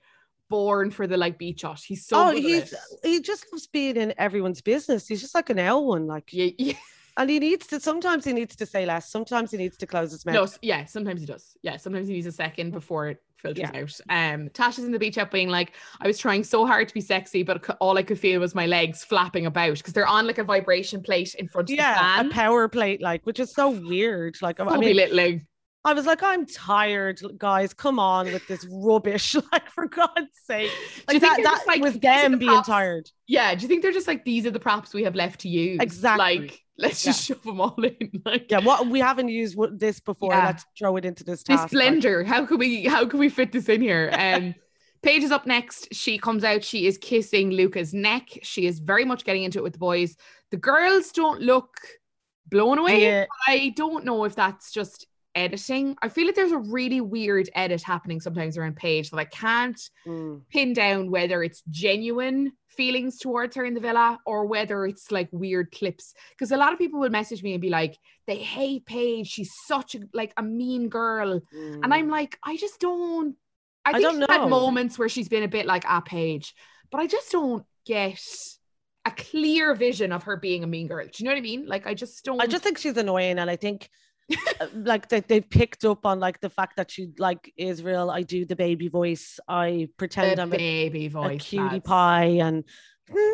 born for the like beach shot. He's so oh, he's he just loves being in everyone's business. He's just like an L one. Like Yeah, yeah. and he needs to sometimes he needs to say less. Sometimes he needs to close his mouth. No, yeah, sometimes he does. Yeah, sometimes he needs a second before it filters Yeah. out. Um, Tasha's in the beach out being like, I was trying so hard to be sexy, but all I could feel was my legs flapping about because they're on like a vibration plate in front of the yeah, fan. a power plate, like, which is so weird. Like, I mean, belittling. I was like, I'm tired, guys. Come on with this rubbish. Like, for God's sake. Do you Like think that, that like, was them the being tired. Yeah, do you think they're just like these are the props we have left to use? Exactly. Like, let's just shove them all in. Like, Yeah, what we haven't used this before. Yeah. Let's throw it into this this task. like. blender. How can we how can we fit this in here? Um Paige is up next. She comes out. She is kissing Luca's neck. She is very much getting into it with the boys. The girls don't look blown away. Yeah. I don't know if that's just editing. I feel like there's a really weird edit happening sometimes around Paige that I can't Mm. pin down whether it's genuine feelings towards her in the villa or whether it's like weird clips. Because a lot of people will message me and be like, they hate Paige. She's such a like a mean girl. And Mm. I'm like, I just don't. I I don't she's had know. moments where she's been a bit like a page, but I just don't get a clear vision of her being a mean girl. Do you know what I mean? Like, I just don't. I just think she's annoying, and I think like they they picked up on like the fact that she like Israel. I do the baby voice. I pretend the I'm a, baby a voice. cutie lads. pie, and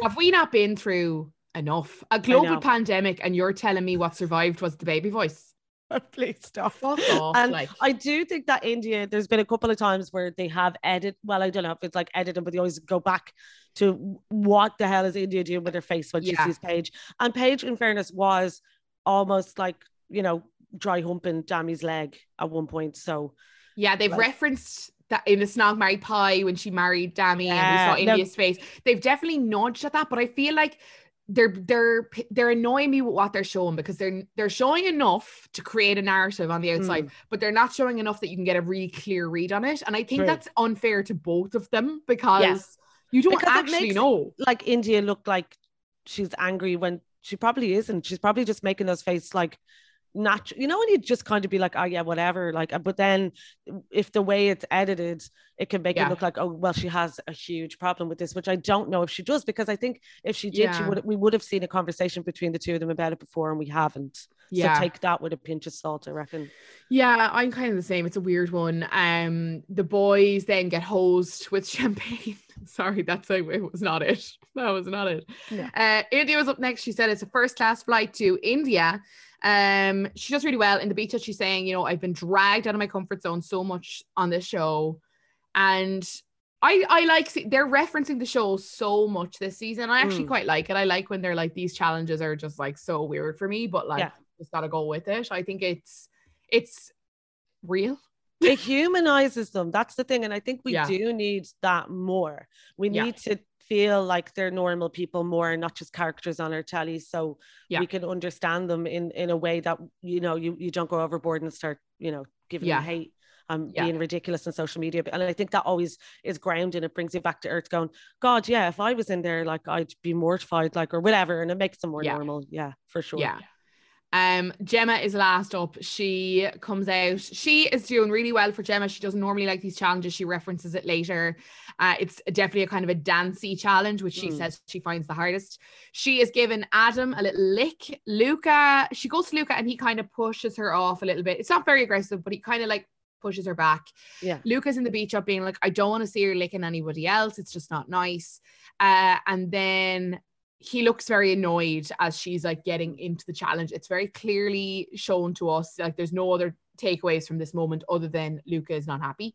Have we not been through enough? A global pandemic, and you're telling me what survived was the baby voice. please stop. Fuck off. And like, I do think that Indiyah, there's been a couple of times where they have edited. Well, I don't know if it's like edited, but they always go back to what the hell is Indiyah doing with her face when she sees Paige. And Paige, in fairness, was almost like you know dry humping Dami's leg at one point. So yeah, they've like- referenced that in the Snog Married Pie when she married Dami Yeah, and we saw no- Indiyah's face. They've definitely nudged at that, but I feel like they're they're they're annoying me with what they're showing because they're they're showing enough to create a narrative on the mm. outside, but they're not showing enough that you can get a really clear read on it. And I think True. that's unfair to both of them because you don't Because actually know. like Indiyah looked like she's angry when she probably isn't. She's probably just making those face like natural. You know, when you just kind of be like, oh yeah, whatever. Like, uh, but then if the way it's edited, it can make yeah. it look like, oh well, she has a huge problem with this, which I don't know if she does because I think if she did, yeah. she would we would have seen a conversation between the two of them about it before, and we haven't. Yeah. So take that with a pinch of salt, I reckon. Yeah, I'm kind of the same. It's a weird one. Um, the boys then get hosed with champagne. Sorry, that's a, it was not it. That was not it. Yeah. Uh, Indiyah was up next. She said it's a first class flight to India. Um, she does really well in the beach. That she's saying, you know, I've been dragged out of my comfort zone so much on this show, and I I like they're referencing the show so much this season. I actually mm. quite like it. I like when they're like these challenges are just like so weird for me, but like yeah. just gotta go with it. I think it's it's real. it humanizes them. That's the thing, and I think we yeah. do need that more. We yeah. need to feel like they're normal people more, not just characters on our telly, so we can understand them in in a way that you know you you don't go overboard and start you know giving them hate um, yeah. being ridiculous on social media. And I think that always is grounding. It brings you back to earth going, God, yeah, if I was in there, like I'd be mortified, like, or whatever. And it makes them more yeah. normal. Yeah, for sure. Yeah. Um, Gemma is last up. She comes out. She is doing really well for Gemma. She doesn't normally like these challenges. She references it later. Uh, it's definitely a kind of a dancey challenge, which she mm. says she finds the hardest. She is given Adam a little lick. Luca, she goes to Luca and he kind of pushes her off a little bit. It's not very aggressive, but he kind of like pushes her back. Yeah. Luca's in the beach up being like, I don't want to see her licking anybody else. It's just not nice. Uh, and then he looks very annoyed as she's like getting into the challenge. It's very clearly shown to us. Like there's no other takeaways from this moment other than Luca is not happy.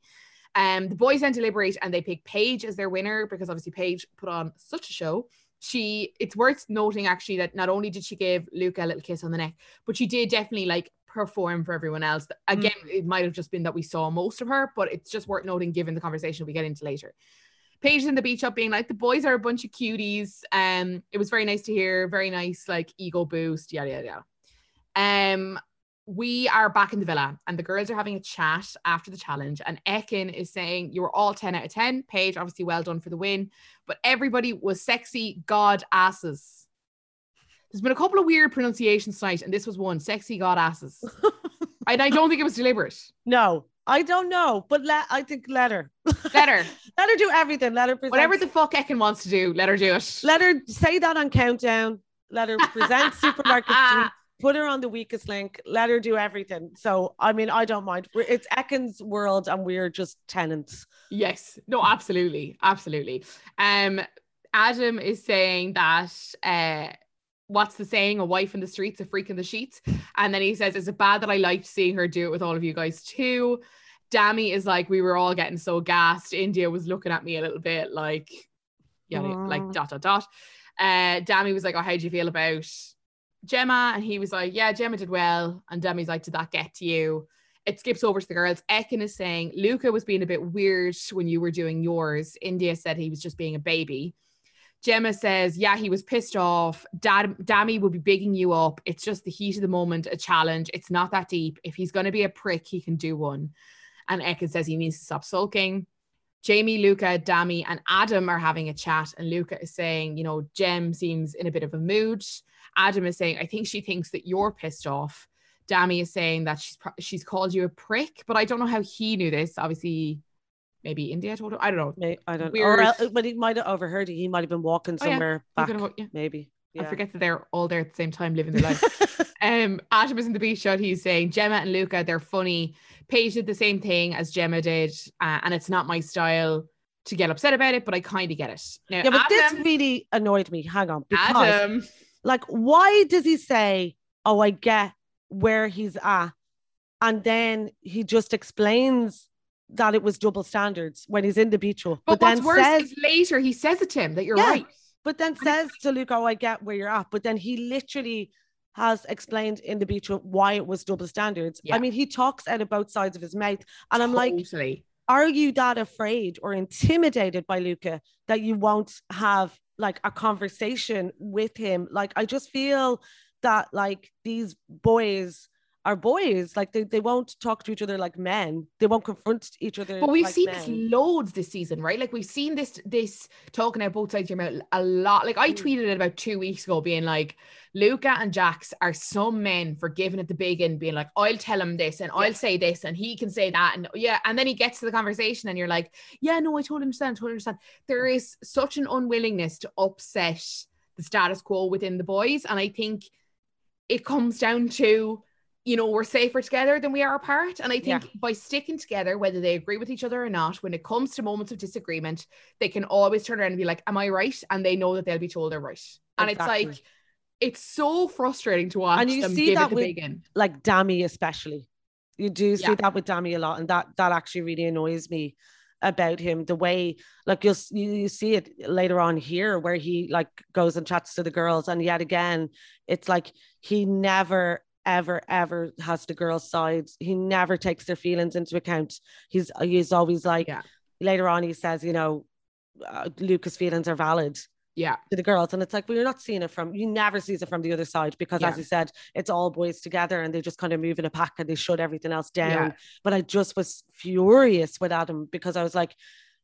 Um, the boys then deliberate and they pick Paige as their winner because obviously Paige put on such a show. She, it's worth noting actually that not only did she give Luca a little kiss on the neck, but she did definitely like perform for everyone else. Again, mm. it might have just been that we saw most of her, but it's just worth noting given the conversation we get into later. Paige in the beach up being like, the boys are a bunch of cuties. Um, it was very nice to hear, very nice, like ego boost, yada yada yada. Um, we are back in the villa and the girls are having a chat after the challenge. And Ekin is saying, You were all 10 out of 10. Paige, obviously, well done for the win. But everybody was sexy god asses. There's been a couple of weird pronunciations tonight, and this was one sexy god asses. and I don't think it was deliberate. No, I don't know, but let I think let her. Let her. let her do everything. Let her present. Whatever the fuck Ekin wants to do, let her do it. Let her say that on countdown. Let her present supermarket Put her on the weakest link. Let her do everything. So I mean, I don't mind. It's Ekin's world, and we're just tenants. Yes. No. Absolutely. Absolutely. Um. Adam is saying that uh what's the saying? A wife in the streets, a freak in the sheets. And then he says, Is it bad that I liked seeing her do it with all of you guys too? Dami is like, We were all getting so gassed. Indiyah was looking at me a little bit like, yeah, like dot dot dot. Uh, Dami was like, Oh, how do you feel about Gemma? And he was like, Yeah, Gemma did well. And Dami's like, Did that get to you? It skips over to the girls. Ekin is saying Luca was being a bit weird when you were doing yours. Indiyah said he was just being a baby. Gemma says, Yeah, he was pissed off. Dad, Dami will be bigging you up. It's just the heat of the moment, a challenge. It's not that deep. If he's going to be a prick, he can do one. And Ekin says he needs to stop sulking. Jamie, Luca, Dami, and Adam are having a chat. And Luca is saying, You know, Jem seems in a bit of a mood. Adam is saying, I think she thinks that you're pissed off. Dami is saying that she's she's called you a prick, but I don't know how he knew this. Obviously, maybe Indiyah told him. I don't know. Maybe, I don't know. Or, but he might have overheard it. He might have been walking somewhere oh, yeah. back. yeah. Maybe. Yeah. I forget that they're all there at the same time living their life. um, Adam is in the beach shot. He's saying Gemma and Luca, they're funny. Paige did the same thing as Gemma did, uh, and it's not my style to get upset about it, but I kind of get it. Now, yeah, but Adam, this really annoyed me. Hang on, because Adam. like, why does he say, "Oh, I get where he's at," and then he just explains that it was double standards when he's in the beach But, but what's then worse says, is later he says it to him that you're yeah, right. But then says to Luke, "Oh, I get where you're at." But then he literally has explained in the beach why it was double standards. Yeah. I mean, he talks out of both sides of his mouth, and I'm totally. like, are you that afraid or intimidated by Luca that you won't have like a conversation with him? Like, I just feel that like these boys are boys. Like they, they won't talk to each other like men. They won't confront each other. But we've like seen men. this loads this season, right? Like we've seen this this talking out both sides of your mouth a lot. Like I Mm. tweeted it about two weeks ago, being like, Luca and Jacques are some men for giving it the big end, being like, I'll tell him this and I'll say this and he can say that. And yeah, and then he gets to the conversation and you're like, Yeah, no, I totally understand, totally understand. There is such an unwillingness to upset the status quo within the boys. And I think it comes down to you know, we're safer together than we are apart. And I think Yeah. by sticking together, whether they agree with each other or not, when it comes to moments of disagreement, they can always turn around and be like, Am I right? And they know that they'll be told they're right. And Exactly. it's like, it's so frustrating to watch And you see that with- like Dami especially. You do see Yeah. that with Dami a lot, and that that actually really annoys me about him. The way, like you'll you see it later on here, where he like goes and chats to the girls, and yet again, it's like he never ever ever has the girls' side. He never takes their feelings into account. He's he's always like Yeah. later on he says, you know, uh, Luca's feelings are valid Yeah. to the girls. And it's like, well, you're not seeing it from, you never sees it from the other side because, Yeah. as you said, it's all boys together and they just kind of move in a pack and they shut everything else down. Yeah. But I just was furious with Adam because I was like,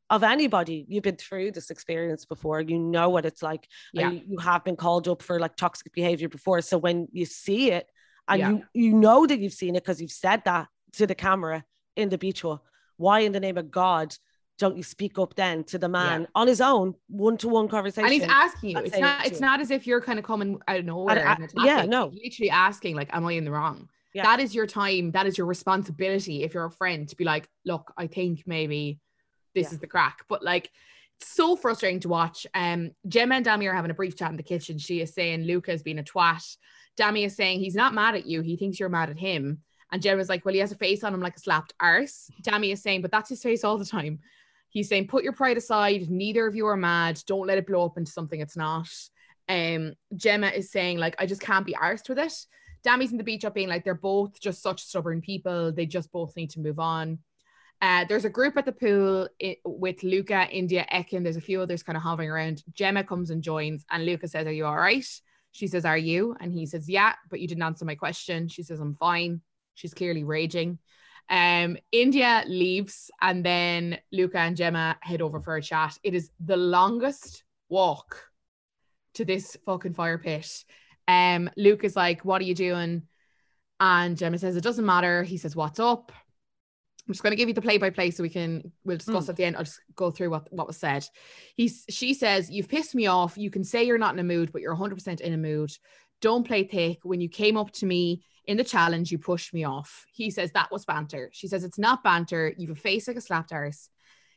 of anybody, you've been through this experience before, you know what it's like. Yeah. You, you have been called up for like toxic behavior before. So when you see it and Yeah. you, you know that you've seen it because you've said that to the camera in the beach hall, why in the name of God don't you speak up then to the man on his own, one to one conversation? And he's asking you. It's not. It's too. not as if you're kind of coming out of nowhere. I- and yeah, no. He's literally asking, like, "Am I in the wrong?" Yeah. That is your time. That is your responsibility. If you're a friend, to be like, "Look, I think maybe this Yeah. is the crack." But like, it's so frustrating to watch. Um, Gemma and Dami are having a brief chat in the kitchen. She is saying Luca has been a twat. Dami is saying he's not mad at you. He thinks you're mad at him. And Gemma's like, well, he has a face on him like a slapped arse. Dami is saying, but that's his face all the time. He's saying, put your pride aside. Neither of you are mad. Don't let it blow up into something it's not. Um, Gemma is saying, like, I just can't be arsed with it. Dami's in the beach up being like, they're both just such stubborn people. They just both need to move on. Uh, there's a group at the pool i- with Luca, Indiyah, Ekin. There's a few others kind of hovering around. Gemma comes and joins, and Luca says, Are you all right? She says, Are you? And he says, Yeah, but you didn't answer my question. She says, I'm fine. She's clearly raging. Um, Indiyah leaves, and then Luca and Gemma head over for a chat. It is the longest walk to this fucking fire pit. Um, Luke is like, What are you doing? And Gemma says, It doesn't matter. He says, What's up? I'm just going to give you the play by play so we can we'll discuss Mm. at the end. I'll just go through what, what was said. He's she says, You've pissed me off. You can say you're not in a mood, but you're 100% in a mood. Don't play thick. When you came up to me in the challenge, you pushed me off. He says that was banter. She says it's not banter. You've a face like a slapped arse.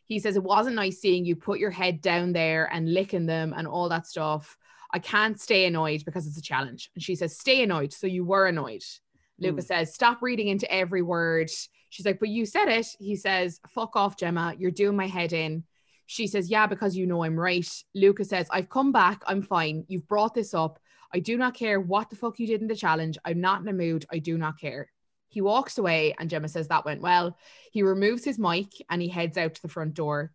He says it wasn't nice seeing you put your head down there and licking them and all that stuff. I can't stay annoyed because it's a challenge. And she says, Stay annoyed. So you were annoyed. Luca Mm. says, Stop reading into every word. She's like, But you said it. He says, Fuck off, Gemma. You're doing my head in. She says, Yeah, because you know I'm right. Luca says, I've come back. I'm fine. You've brought this up. I do not care what the fuck you did in the challenge. I'm not in a mood. I do not care. He walks away, and Gemma says that went well. He removes his mic and he heads out to the front door.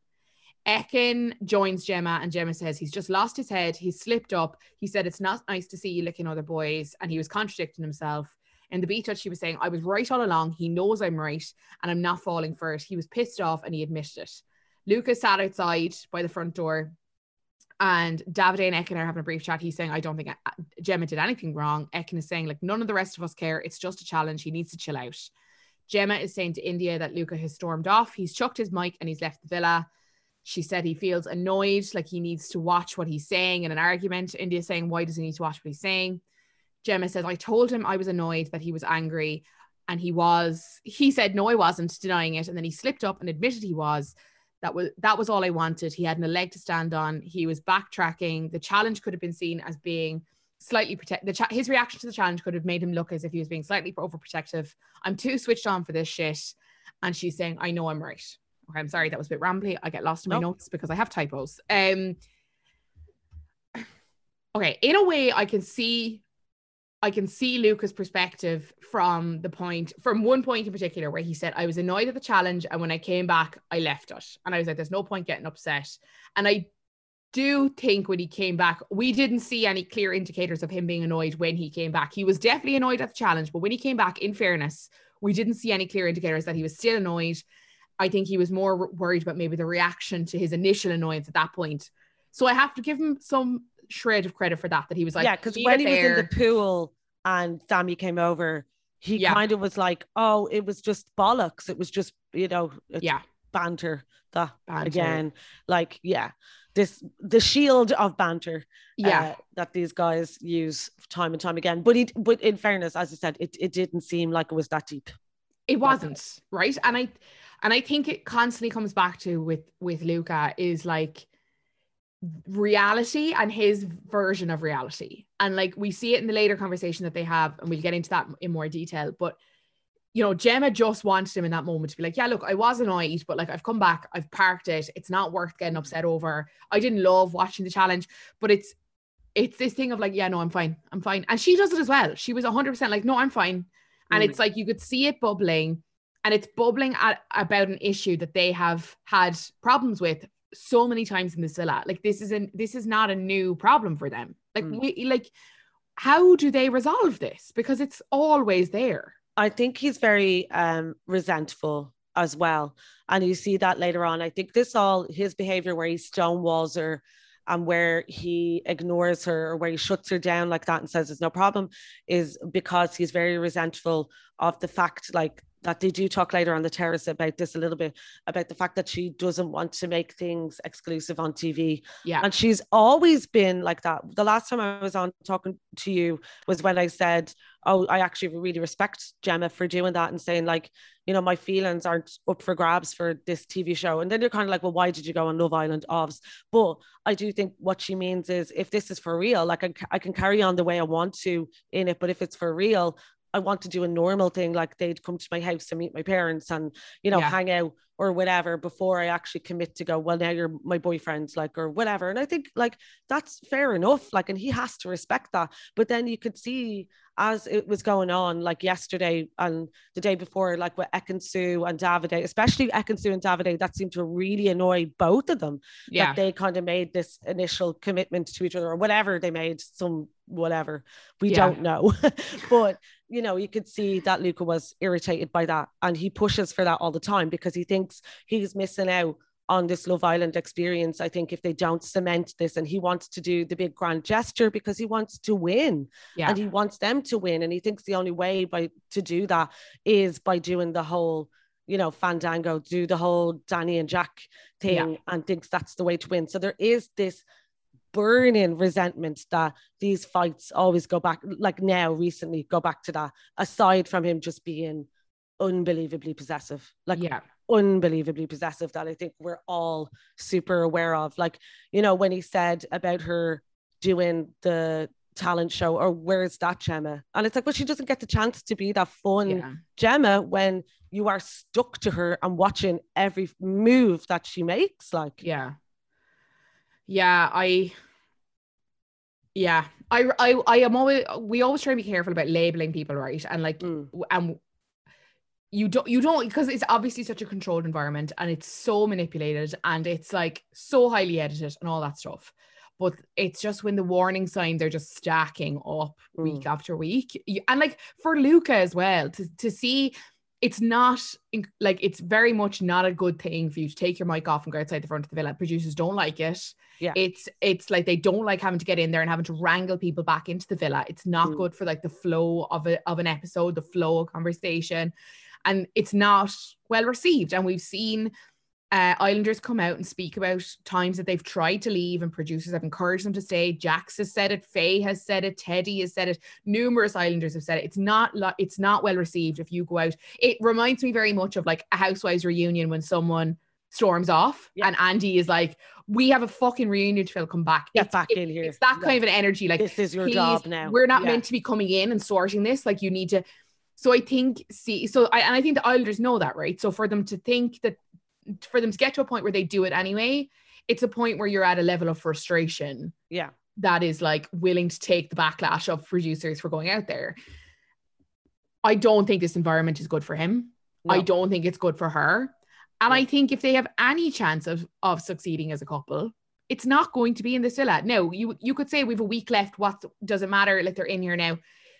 Ekin joins Gemma, and Gemma says he's just lost his head. He's slipped up. He said it's not nice to see you licking other boys, and he was contradicting himself. In the beach, she was saying, I was right all along. He knows I'm right, and I'm not falling for it. He was pissed off and he admitted it. Luca's sat outside by the front door, and Davide and Ekin are having a brief chat. He's saying, I don't think uh, Gemma did anything wrong. Ekin is saying, like, none of the rest of us care. It's just a challenge. He needs to chill out. Gemma is saying to Indiyah that Luca has stormed off. He's chucked his mic and he's left the villa. She said he feels annoyed, like he needs to watch what he's saying in an argument. Indiyah saying, Why does he need to watch what he's saying? Gemma says, I told him I was annoyed that he was angry. And he was, he said, No, I wasn't denying it. And then he slipped up and admitted he was. That was that was all I wanted. He had no leg to stand on. He was backtracking. The challenge could have been seen as being slightly protect. The cha- his reaction to the challenge could have made him look as if he was being slightly overprotective. I'm too switched on for this shit. And she's saying, I know I'm right. Okay, I'm sorry that was a bit rambly. I get lost in my No. notes because I have typos. Um. Okay, in a way, I can see I can see Luca's perspective from the point, from one point in particular, where he said, I was annoyed at the challenge. And when I came back, I left it. And I was like, there's no point getting upset. And I do think when he came back, we didn't see any clear indicators of him being annoyed when he came back. He was definitely annoyed at the challenge, but when he came back, in fairness, we didn't see any clear indicators that he was still annoyed. I think he was more worried about maybe the reaction to his initial annoyance at that point. So I have to give him some shred of credit for that. That he was like, yeah, because when he there. was in the pool and Sammy came over, he yeah. kind of was like, "Oh, it was just bollocks. It was just you know, yeah, banter." That banter. again, like yeah, this the shield of banter yeah uh, that these guys use time and time again but it but in fairness as i said it, it didn't seem like it was that deep it wasn't right and i and i think it constantly comes back to with with luca is like reality and his version of reality and like we see it in the later conversation that they have and we'll get into that in more detail but you know, Gemma just wanted him in that moment to be like, yeah, look, I was annoyed, but like I've come back, I've parked it. It's not worth getting upset over. I didn't love watching the challenge, but it's it's this thing of like, yeah, no, I'm fine. I'm fine. And she does it as well. She was 100% like, no, I'm fine. And mm. it's like you could see it bubbling and it's bubbling at, about an issue that they have had problems with so many times in this villa. Like this is an this is not a new problem for them. Like mm. we like how do they resolve this? Because it's always there. I think he's very um, resentful as well. And you see that later on. I think this all his behavior where he stonewalls her and where he ignores her or where he shuts her down like that and says there's no problem is because he's very resentful of the fact like that they do talk later on the terrace about this a little bit about the fact that she doesn't want to make things exclusive on TV. Yeah. And she's always been like that. The last time I was on talking to you was when I said, Oh, I actually really respect Gemma for doing that and saying, like, you know, my feelings aren't up for grabs for this TV show. And then you're kind of like, well, why did you go on Love Island? Ovs. But I do think what she means is if this is for real, like I, I can carry on the way I want to in it, but if it's for real, I want to do a normal thing, like they'd come to my house to meet my parents and, you know, yeah. hang out or whatever before I actually commit to go, well, now you're my boyfriend, like, or whatever. And I think like that's fair enough. Like, and he has to respect that. But then you could see as it was going on, like yesterday and the day before, like with Ekin-Su and Davide, especially Ekin-Su and Davide, that seemed to really annoy both of them. Yeah. That they kind of made this initial commitment to each other or whatever they made, some whatever. We yeah. don't know. but you know, you could see that Luca was irritated by that. And he pushes for that all the time because he thinks he's missing out on this Love Island experience. I think if they don't cement this, and he wants to do the big grand gesture because he wants to win, yeah. and he wants them to win, and he thinks the only way by to do that is by doing the whole, you know, fandango, do the whole Dani and Jack thing, yeah. and thinks that's the way to win. So there is this burning resentment that these fights always go back, like now recently, go back to that. Aside from him just being unbelievably possessive, like yeah unbelievably possessive that I think we're all super aware of. Like, you know, when he said about her doing the talent show, or where's that Gemma? And it's like, well, she doesn't get the chance to be that fun yeah. Gemma when you are stuck to her and watching every move that she makes. Like, yeah. Yeah, I yeah I, I i am always we always try to be careful about labeling people right and like mm. and you don't you don't because it's obviously such a controlled environment and it's so manipulated and it's like so highly edited and all that stuff but it's just when the warning signs are just stacking up mm. week after week and like for luca as well to, to see it's not like it's very much not a good thing for you to take your mic off and go outside the front of the villa. Producers don't like it. Yeah. It's it's like they don't like having to get in there and having to wrangle people back into the villa. It's not mm. good for like the flow of a of an episode, the flow of conversation and it's not well received. And we've seen uh, Islanders come out and speak about times that they've tried to leave and producers have encouraged them to stay. Jacques has said it, Faye has said it, Teddy has said it, numerous Islanders have said it. It's not it's not well received if you go out. It reminds me very much of like a Housewives reunion when someone storms off yeah. and Andy is like, we have a fucking reunion to come back. Get it's, back it, in here. It's that kind of an energy. Like this is your job now. We're not yeah. meant to be coming in and sorting this. Like you need to so I think, see, so I, and I think the Islanders know that, right? So for them to think that, for them to get to a point where they do it anyway, it's a point where you're at a level of frustration. Yeah. That is like willing to take the backlash of producers for going out there. I don't think this environment is good for him. No. I don't think it's good for her. And no. I think if they have any chance of of succeeding as a couple, It's not going to be in the villa. No, you you could say we've a week left. What does it matter? Like they're in here now.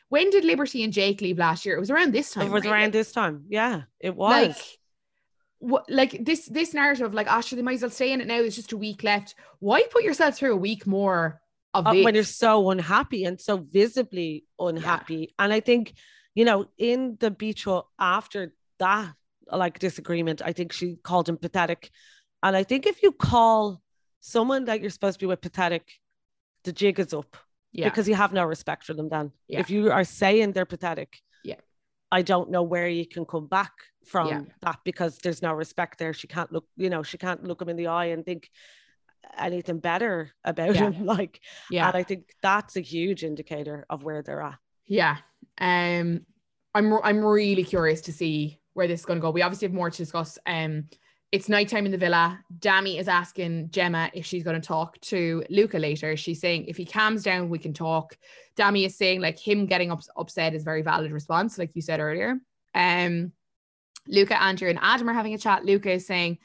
When did Liberty and Jake leave last year? It was around this time. It was right? around this time. Yeah, it was. Like, what, like this this narrative, like, oh, sure, they might as well stay in it now. There's just a week left. Why put yourself through a week more of Uh, this? when you're so unhappy and so visibly unhappy. And I think, you know, in the beach hut after that like disagreement, I think she called him pathetic. And I think if you call someone that you're supposed to be with pathetic, the jig is up yeah, because you have no respect for them then. Yeah. If you are saying they're pathetic, Yeah. I don't know where you can come back from Yeah. that because there's no respect there. She can't look, you know, she can't look him in the eye and think anything better about Yeah. him. Like, yeah. and I think that's a huge indicator of where they're at. Yeah. Um I'm I'm really curious to see where this is going to go. We obviously have more to discuss. Um it's nighttime in the villa. Dami is asking Gemma if she's going to talk to Luca later. She's saying if he calms down, we can talk. Dami is saying like him getting ups- upset is very valid response, like you said earlier. Um, Luca, Andrew, and Adam are having a chat. Luca is saying,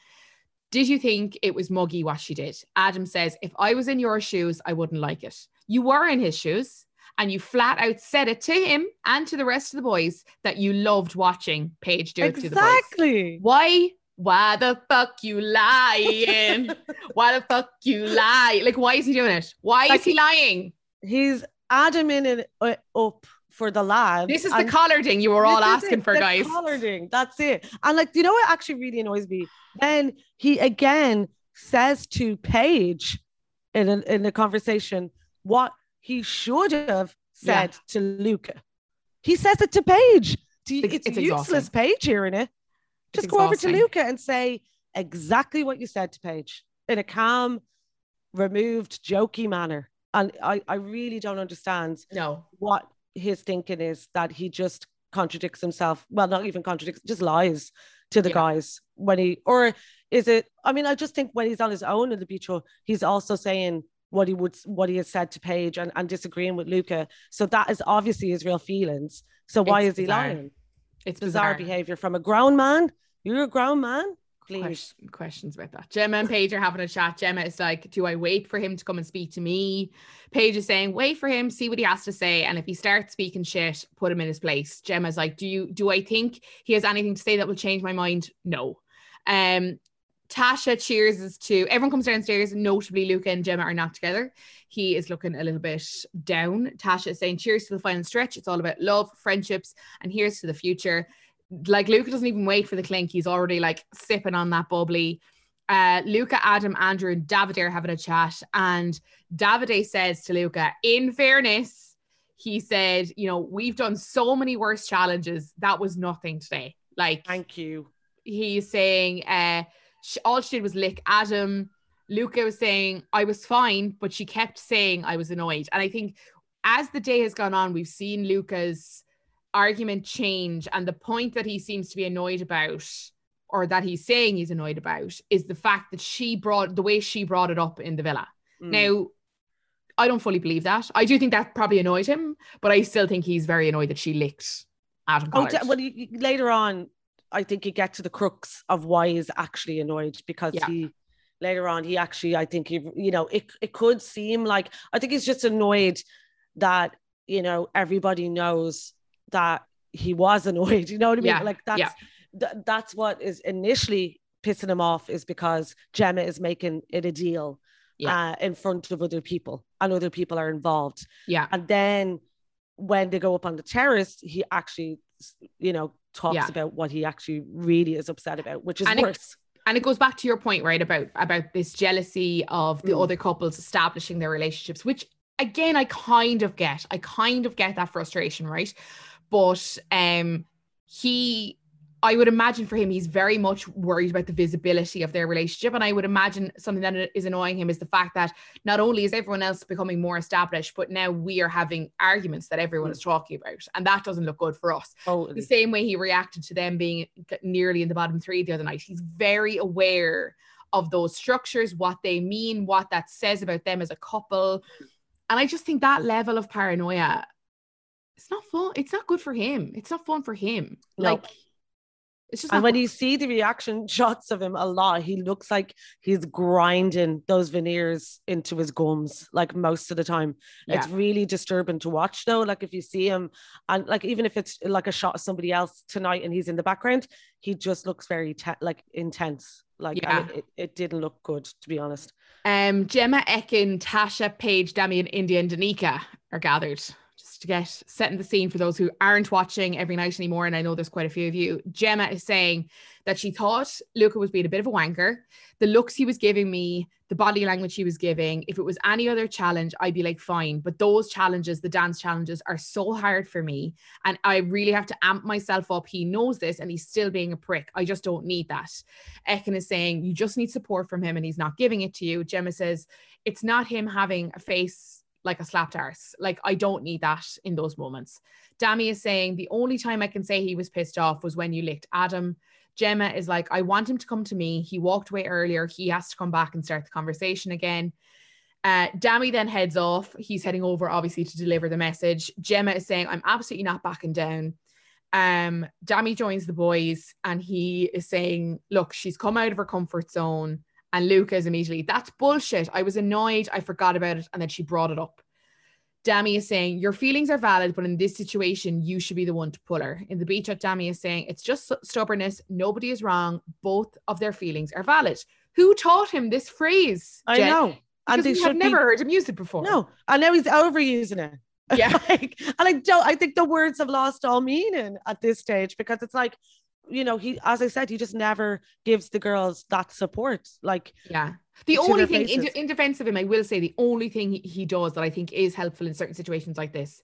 "Did you think it was muggy what she did?" Adam says, "If I was in your shoes, I wouldn't like it. You were in his shoes." And you flat out said it to him and to the rest of the boys that you loved watching Paige do it to the boys. Exactly. Why? Why the fuck you lying? why the fuck you lie? Like, why is he doing it? Why Like is he lying? He's it uh, up for the lad. This is the and collar thing you were all asking it, for, the guys. Collaring. That's it. And like, you know what actually really annoys me? Then he again says to Paige in a, in a conversation what he should have said to Luca. He says it to Paige. It's- It's, it's useless, exhausting. Paige, hearing it. Just go over to. Luca and say exactly what you said to Paige in a calm, removed, jokey manner. And I, I really don't understand No. what his thinking is that he just contradicts himself. Well, not even contradicts, just lies to the Yeah. guys when he, or is it? I mean, I just think when he's on his own in the beach hall, he's also saying what he would, what he has said to Paige and, and disagreeing with Luca. So that is obviously his real feelings. So why It's is he bizarre. lying? It's Bizarre, bizarre. behavior from a grown man. You're a grown man. Please. Question, questions about that. Gemma and Paige are having a chat. Gemma is like, Do I wait for him to come and speak to me? Paige is saying, Wait for him, see what he has to say. And if he starts speaking shit, put him in his place. Gemma's like, Do you do I think he has anything to say that will change my mind? No. Um, Tasha cheers to everyone comes downstairs. Notably, Luca and Gemma are not together. He is looking a little bit down. Tasha is saying, Cheers to the final stretch. It's all about love, friendships, and here's to the future like Luca doesn't even wait for the clink. He's already like sipping on that bubbly. Uh, Luca, Adam, Andrew, and Davide are having a chat, and Davide says to Luca, in fairness, he said, you know, we've done so many worse challenges. That was nothing today. Like Thank you. he's saying, uh, sh- all she did was lick Adam. Luca was saying, I was fine, but she kept saying I was annoyed. And I think as the day has gone on, we've seen Luca's argument change. And the point that he seems to be annoyed about, or that he's saying he's annoyed about, is the fact that she brought the way she brought it up in the villa. Mm. Now, I don't fully believe that. I do think that probably annoyed him, but I still think he's very annoyed that she licked Adam Oh, Collard. de- well, you, you- later on, I think you get to the crux of why he's actually annoyed because Yeah. he later on he actually I think he you know it it could seem like I think he's just annoyed that you know everybody knows that he was annoyed. You know what I mean? Yeah, Like that's yeah. th- that's what is initially pissing him off is because Gemma is making it a deal Yeah. uh, in front of other people and other people are involved. yeah. And then when they go up on the terrace, he actually, you know, talks Yeah. about what he actually really is upset about, which is And it- worse. and it goes back to your point right about about this jealousy of the Mm. other couples establishing their relationships which again i kind of get i kind of get that frustration right but um he i would imagine for him he's very much worried about the visibility of their relationship and i would imagine something that is annoying him is the fact that not only is everyone else becoming more established but now we are having arguments that everyone Mm. is talking about and that doesn't look good for us the same way he reacted to them being nearly in the bottom three the other night. He's very aware of those structures, what they mean, what that says about them as a couple. And I just think that level of paranoia, it's not fun. It's not good for him. It's not fun for him. No. Like, It's just and when you see the reaction shots of him a lot, he looks like he's grinding those veneers into his gums, like most of the time. Yeah. It's really disturbing to watch, though. Like if you see him, and like even if it's like a shot of somebody else tonight and he's in the background, he just looks very te- like intense. Like yeah. it, it, didn't look good, to be honest. Um, Gemma, Ekin, Tasha, Paige, Dami, and Indiyah and Danica are gathered to get setting the scene for those who aren't watching every night anymore, and I know there's quite a few of you. Gemma is saying that she thought Luca was being a bit of a wanker. The looks he was giving me, the body language he was giving, if it was any other challenge, I'd be like, fine. But those challenges, the dance challenges, are so hard for me. And I really have to amp myself up. He knows this and he's still being a prick. I just don't need that. Ekin is saying, you just need support from him and he's not giving it to you. Gemma says, it's not him having a face like a slapped arse. Like I don't need that in those moments. Dami is saying the only time I can say he was pissed off was when you licked Adam. Gemma is like, I want him to come to me. He walked away earlier. He has to come back and start the conversation again. Uh, Dami then heads off. He's heading over, obviously, to deliver the message. Gemma is saying, I'm absolutely not backing down. Um, Dami joins the boys and he is saying, Look, she's come out of her comfort zone. And Luca is immediately, that's bullshit. I was annoyed. I forgot about it. And then she brought it up. Dami is saying, Your feelings are valid, but in this situation, you should be the one to pull her. In the beach chat, Dami is saying, It's just stubbornness. Nobody is wrong. Both of their feelings are valid. Who taught him this phrase? I know. And they have never be... heard him use it before. No. And now he's overusing it. Yeah. like, and I don't, I think the words have lost all meaning at this stage because it's like, you know, he, as I said, he just never gives the girls that support. Like, yeah. The only thing in, in, defense of him, I will say the only thing he, does that I think is helpful in certain situations like this,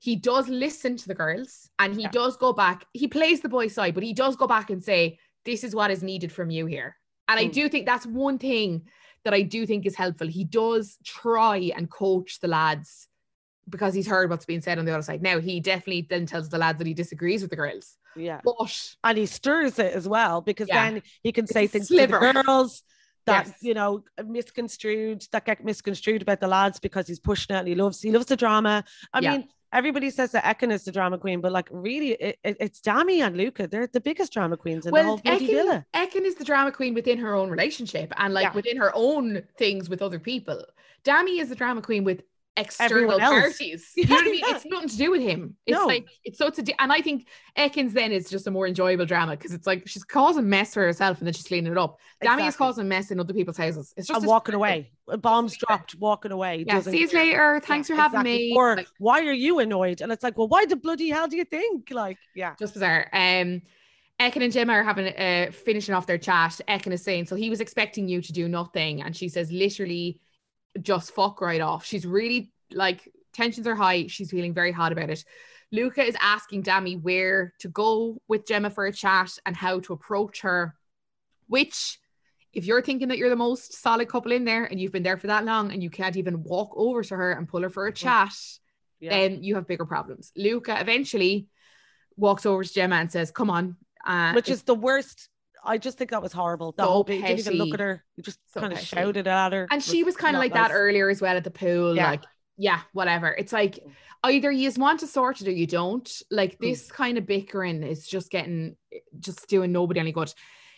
he does listen to the girls and he yeah. does go back. He plays the boy side, but he does go back and say, This is what is needed from you here. And mm. I do think that's one thing that I do think is helpful. He does try and coach the lads because he's heard what's being said on the other side. Now he definitely then tells the lads that he disagrees with the girls. Yeah. But and he stirs it as well because yeah. then he can say things sliver. to the girls that yes. you know misconstrued that get misconstrued about the lads because he's pushing it and he loves he loves the drama. I yeah. mean, everybody says that Ekin is the drama queen, but like really, it, it, it's Dami and Luca. They're the biggest drama queens in well, the whole Ekin, villa. Ekin is the drama queen within her own relationship and like yeah. within her own things with other people. Dami is the drama queen with external parties. You know what I mean? It's nothing to do with him. It's no. like it's so it's to and I think Ekin's then is just a more enjoyable drama because it's like she's causing mess for herself and then she's cleaning it up. Exactly. Dami is causing mess in other people's houses. It's just and walking away. Bombs dropped, walking away. Yeah, see you later. Thanks yeah, for having exactly. me. Or like, why are you annoyed? And it's like, well, why the bloody hell do you think? Like, yeah, just bizarre. Um. Ekin and Gemma are having uh, finishing off their chat. Ekin is saying, so he was expecting you to do nothing, and she says, literally, just fuck right off. She's really like tensions are high. She's feeling very hot about it. Luca is asking Dami where to go with Gemma for a chat and how to approach her, which if you're thinking that you're the most solid couple in there and you've been there for that long and you can't even walk over to her and pull her for a chat, yeah. then you have bigger problems. Luca eventually walks over to Gemma and says, Come on. Uh, Which is the worst I just think that was horrible. The so whole didn't even look at her. You just so kind of shouted at her. And she was kind of like nice. that earlier as well at the pool. Yeah. Like, yeah, whatever. It's like either you just want to sort it or you don't. Like hmm. this mm. kind of bickering is just getting just doing nobody any good.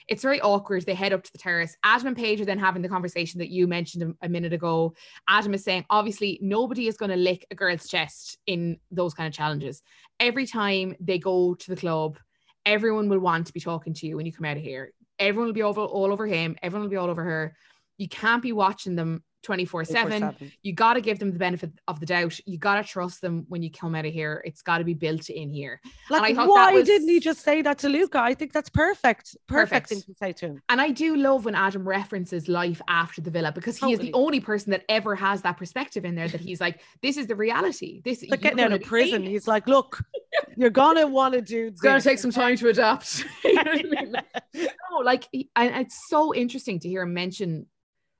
It's very awkward. They head up to the terrace. Adam and Paige are then having the conversation that you mentioned a, a minute ago. Adam is saying, obviously, nobody is going to lick a girl's chest in those kind of challenges. Every time they go to the club, everyone will want to be talking to you when you come out of here. Everyone will be over all over him. Everyone will be all over her. You can't be watching them 24 7. You got to give them the benefit of the doubt. You got to trust them when you come out of here. It's got to be built in here. Like, why was... didn't he just say that to Luca? I think that's perfect. Perfect, perfect. thing to say to him. And I do love when Adam references life after the villa because he totally. is the oh, only person that ever has that perspective in there that he's like, this is the reality. This is like getting out of prison. He's like, look, you're gonna want to do. It's gonna take some time to adapt. you know I mean? no, like, and it's so interesting to hear him mention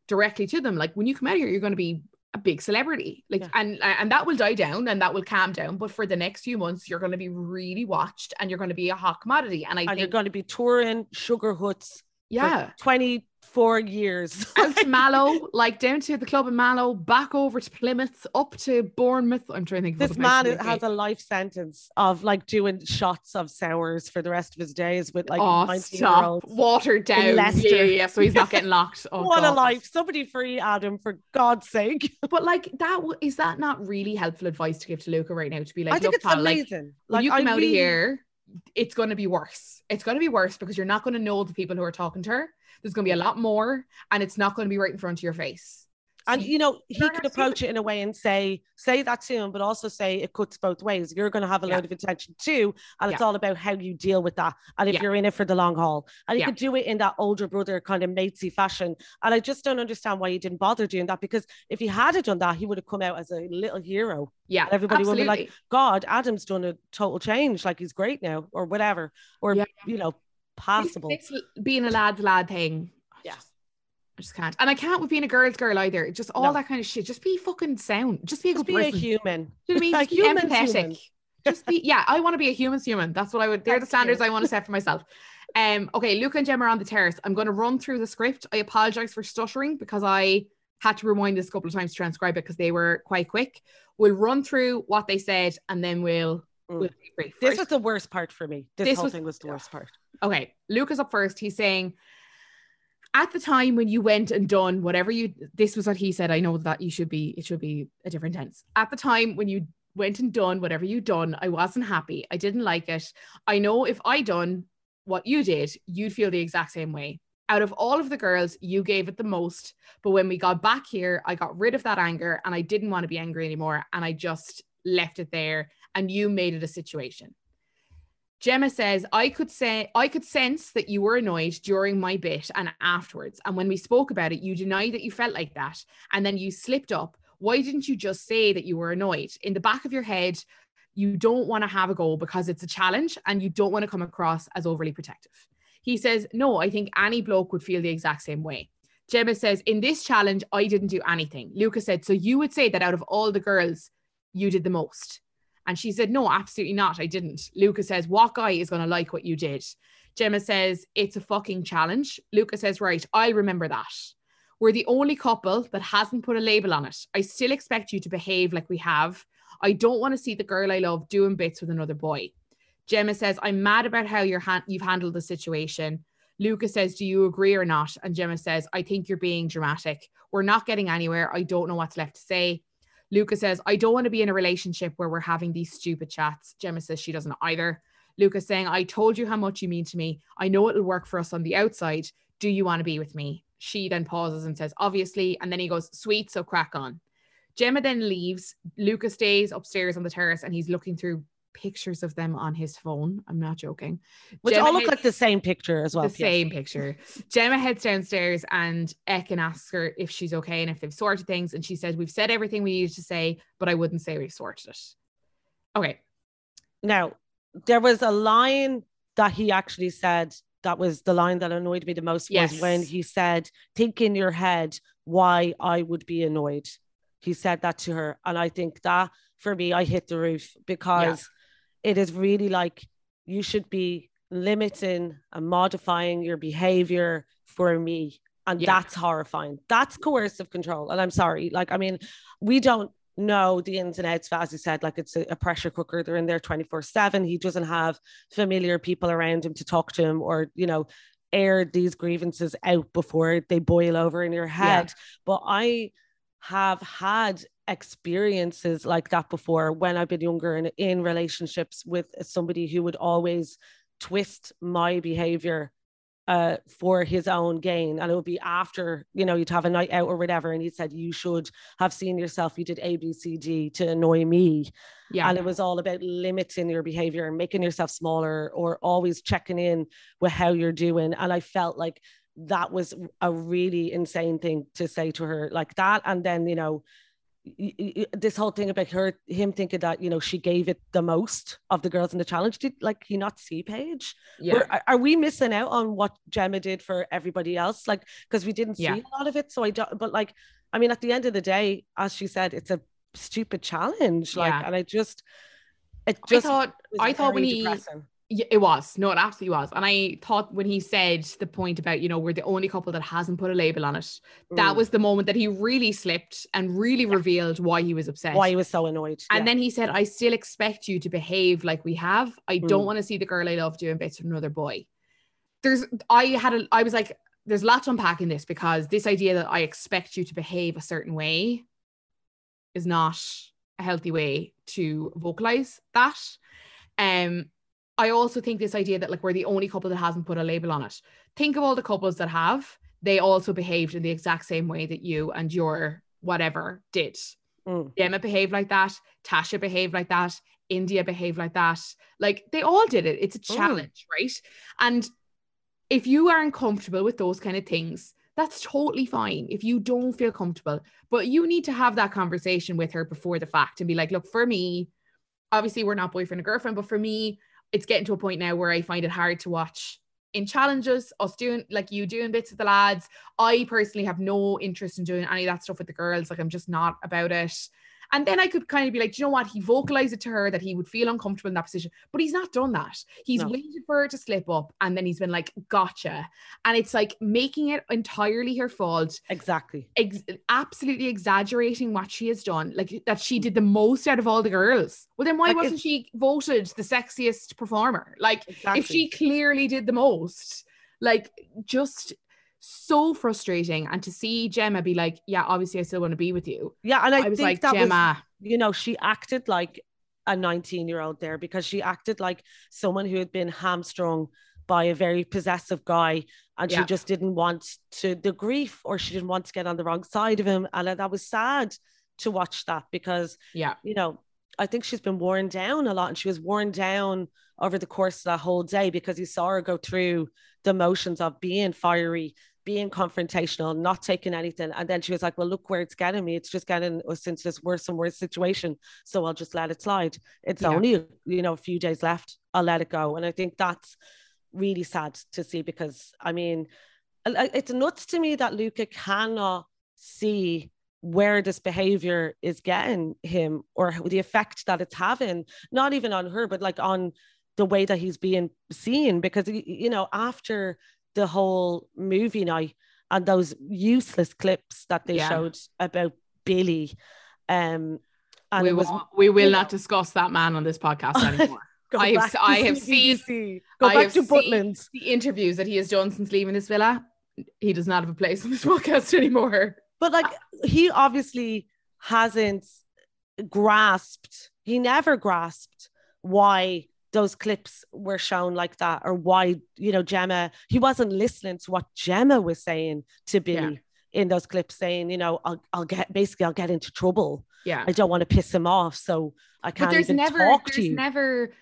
directly to them. Like when you come out here, you're going to be a big celebrity like yeah. and and that will die down and that will calm down but for the next few months you're going to be really watched and you're going to be a hot commodity and I and think, you're going to be touring sugar huts yeah 20 for years. Out to Mallow, like down to the club in Mallow, back over to Plymouth, up to Bournemouth. I'm trying to think. This man has a life sentence of like doing shots of sours for the rest of his days with like oh, 19 year olds. Watered down. Yeah, yeah, yeah, so he's not getting locked. Oh, what God. a life. Somebody free Adam for God's sake. But like that is that not really helpful advice to give to Luca right now to be like, I think it's pal, amazing. Like, like you come I out really... of here, it's gonna be worse. It's gonna be worse because you're not gonna know the people who are talking to her there's going to be a lot more, and it's not going to be right in front of your face. And you know, he could approach it in a way and say, say that to him, but also say it cuts both ways. You're going to have a yeah. load of attention too. And yeah. it's all about how you deal with that. And if yeah. you're in it for the long haul. And he could do it in that older brother kind of matesy fashion. And I just don't understand why he didn't bother doing that. Because if he had done that, he would have come out as a little hero. Yeah. And everybody absolutely. would be like, God, Adam's done a total change. Like he's great now, or whatever. Or you know, possible. it's being a lad's lad thing yeah. I just can't. And I can't with being a girl's girl either. Just all no. that kind of shit. Just be fucking sound. Just be a just good be person. a human. You know what I mean? Just be empathetic. Human. just be yeah, I want to be a human's human. That's what I would they're the standards I want to set for myself. Um okay, Luca and Gemma are on the terrace. I'm going to run through the script. I apologize for stuttering because I had to rewind this a couple of times to transcribe it because they were quite quick. We'll run through what they said and then we'll, mm. This was the worst part for me. This, this whole was, thing was the worst part. Okay, Luke is up first. He's saying at the time when you went and done whatever you this was what he said. I know that you should be it should be a different tense. At the time when you went and done whatever you done i wasn't happy. I didn't like it. I know if i done what you did you'd feel the exact same way. Out of all of the girls you gave it the most. But when we got back here i got rid of that anger and i didn't want to be angry anymore. And i just left it there and you made it a situation Gemma says, I could say I could sense that you were annoyed during my bit and afterwards. And when we spoke about it, you denied that you felt like that. And then you slipped up. Why didn't you just say that you were annoyed? In the back of your head, you don't want to have a go because it's a challenge and you don't want to come across as overly protective. He says, No, I think any bloke would feel the exact same way. Gemma says, In this challenge, I didn't do anything. Lucas said, So you would say that out of all the girls, you did the most. And she said, No, absolutely not. I didn't. Luca says, What guy is going to like what you did? Gemma says, It's a fucking challenge. Luca says, Right, I remember that. We're the only couple that hasn't put a label on it. I still expect you to behave like we have. I don't want to see the girl I love doing bits with another boy. Gemma says, I'm mad about how you're you've handled the situation. Luca says, Do you agree or not? And Gemma says, I think you're being dramatic. We're not getting anywhere. I don't know what's left to say. Luca says, I don't want to be in a relationship where we're having these stupid chats. Gemma says she doesn't either. Luca's saying, I told you how much you mean to me. I know it'll work for us on the outside. Do you want to be with me? She then pauses and says, obviously. And then he goes, sweet, so crack on. Gemma then leaves. Lucas stays upstairs on the terrace and he's looking through pictures of them on his phone. I'm not joking. Which Gemma all look heads, like the same picture as well. The same picture. Gemma heads downstairs and Ekin asks her if she's okay and if they've sorted things. And she said, We've said everything we needed to say, but I wouldn't say we've sorted it. Okay. Now, there was a line that he actually said that was the line that annoyed me the most yes. was when he said, Think in your head why I would be annoyed. He said that to her. And I think that for me, I hit the roof because it is really like you should be limiting and modifying your behavior for me. And yeah. that's horrifying. That's coercive control. And i'm sorry. Like i mean we don't know the ins and outs as you said like it's a, a pressure cooker. They're in there 24 7 he doesn't have familiar people around him to talk to him or you know air these grievances out before they boil over in your head. Yeah. but i have had experiences like that before when I've been younger and in relationships with somebody who would always twist my behavior uh, for his own gain. And it would be after, you know, you'd have a night out or whatever. And he said, You should have seen yourself. You did A, B, C, D to annoy me. Yeah. And it was all about limiting your behavior and making yourself smaller or always checking in with how you're doing. And I felt like that was a really insane thing to say to her like that. And then, you know, this whole thing about her him thinking that you know she gave it the most of the girls in the challenge did like you not see Paige yeah are, are, we missing out on what Gemma did for everybody else like because we didn't see a lot of it so I don't but like I mean at the end of the day as she said it's a stupid challenge like yeah. and I just it just I thought I thought when he depressing. It was no it absolutely was and i thought when he said the point about you know we're the only couple that hasn't put a label on it mm. that was the moment that he really slipped and really yeah. revealed why he was upset why he was so annoyed and yeah. then he said i still expect you to behave like we have i mm. don't want to see the girl i love doing bits with another boy there's i had a i was like there's a lot to unpack in this because this idea that i expect you to behave a certain way is not a healthy way to vocalize that um I also think this idea that like we're the only couple that hasn't put a label on it. Think of all the couples that have, they also behaved in the exact same way that you and your whatever did. Mm. Gemma behaved like that, Tasha behaved like that, Indiyah behaved like that. Like they all did it. It's a mm. challenge, mm. right? And if you are uncomfortable with those kind of things, that's totally fine if you don't feel comfortable. But you need to have that conversation with her before the fact and be like, look, for me, obviously we're not boyfriend and girlfriend, but for me, it's getting to a point now where I find it hard to watch in challenges, us doing like you doing bits with the lads. I personally have no interest in doing any of that stuff with the girls. Like I'm just not about it. And then I could kind of be like, you know what? He vocalized it to her that he would feel uncomfortable in that position, but he's not done that. He's no. waited for her to slip up and then he's been like, gotcha. And it's like making it entirely her fault. Exactly. Ex- absolutely exaggerating what she has done. Like that she did the most out of all the girls. Well, then why like wasn't she voted the sexiest performer? Like exactly. if she clearly did the most, like just so frustrating. And to see Gemma be like, yeah, obviously I still want to be with you. Yeah. And I, I was like, Gemma, was, you know, she acted like a 19 year old there because she acted like someone who had been hamstrung by a very possessive guy and yeah. she just didn't want to the grief or she didn't want to get on the wrong side of him and that was sad to watch that because yeah you know I think she's been worn down a lot and she was worn down over the course of that whole day because you saw her go through the motions of being fiery being confrontational, not taking anything. And then she was like, Well, look where it's getting me. It's just getting us into this worse and worse situation. So I'll just let it slide. It's yeah. only, you know, a few days left. I'll let it go. And I think that's really sad to see because I mean, it's nuts to me that Luca cannot see where this behavior is getting him or the effect that it's having, not even on her, but like on the way that he's being seen. Because, you know, after the whole movie night and those useless clips that they yeah. showed about Billy. Um, and we will, was, we will not discuss that man on this podcast anymore. I have, I have seen go back to Butlins. The interviews that he has done since leaving this villa. He does not have a place on this podcast anymore. But like he obviously hasn't grasped, he never grasped why those clips were shown like that or why you know Gemma he wasn't listening to what Gemma was saying to Billy yeah. in those clips saying you know I'll, I'll get basically I'll get into trouble. Yeah. I don't want to piss him off so I can't but there's even never talk there's to you. never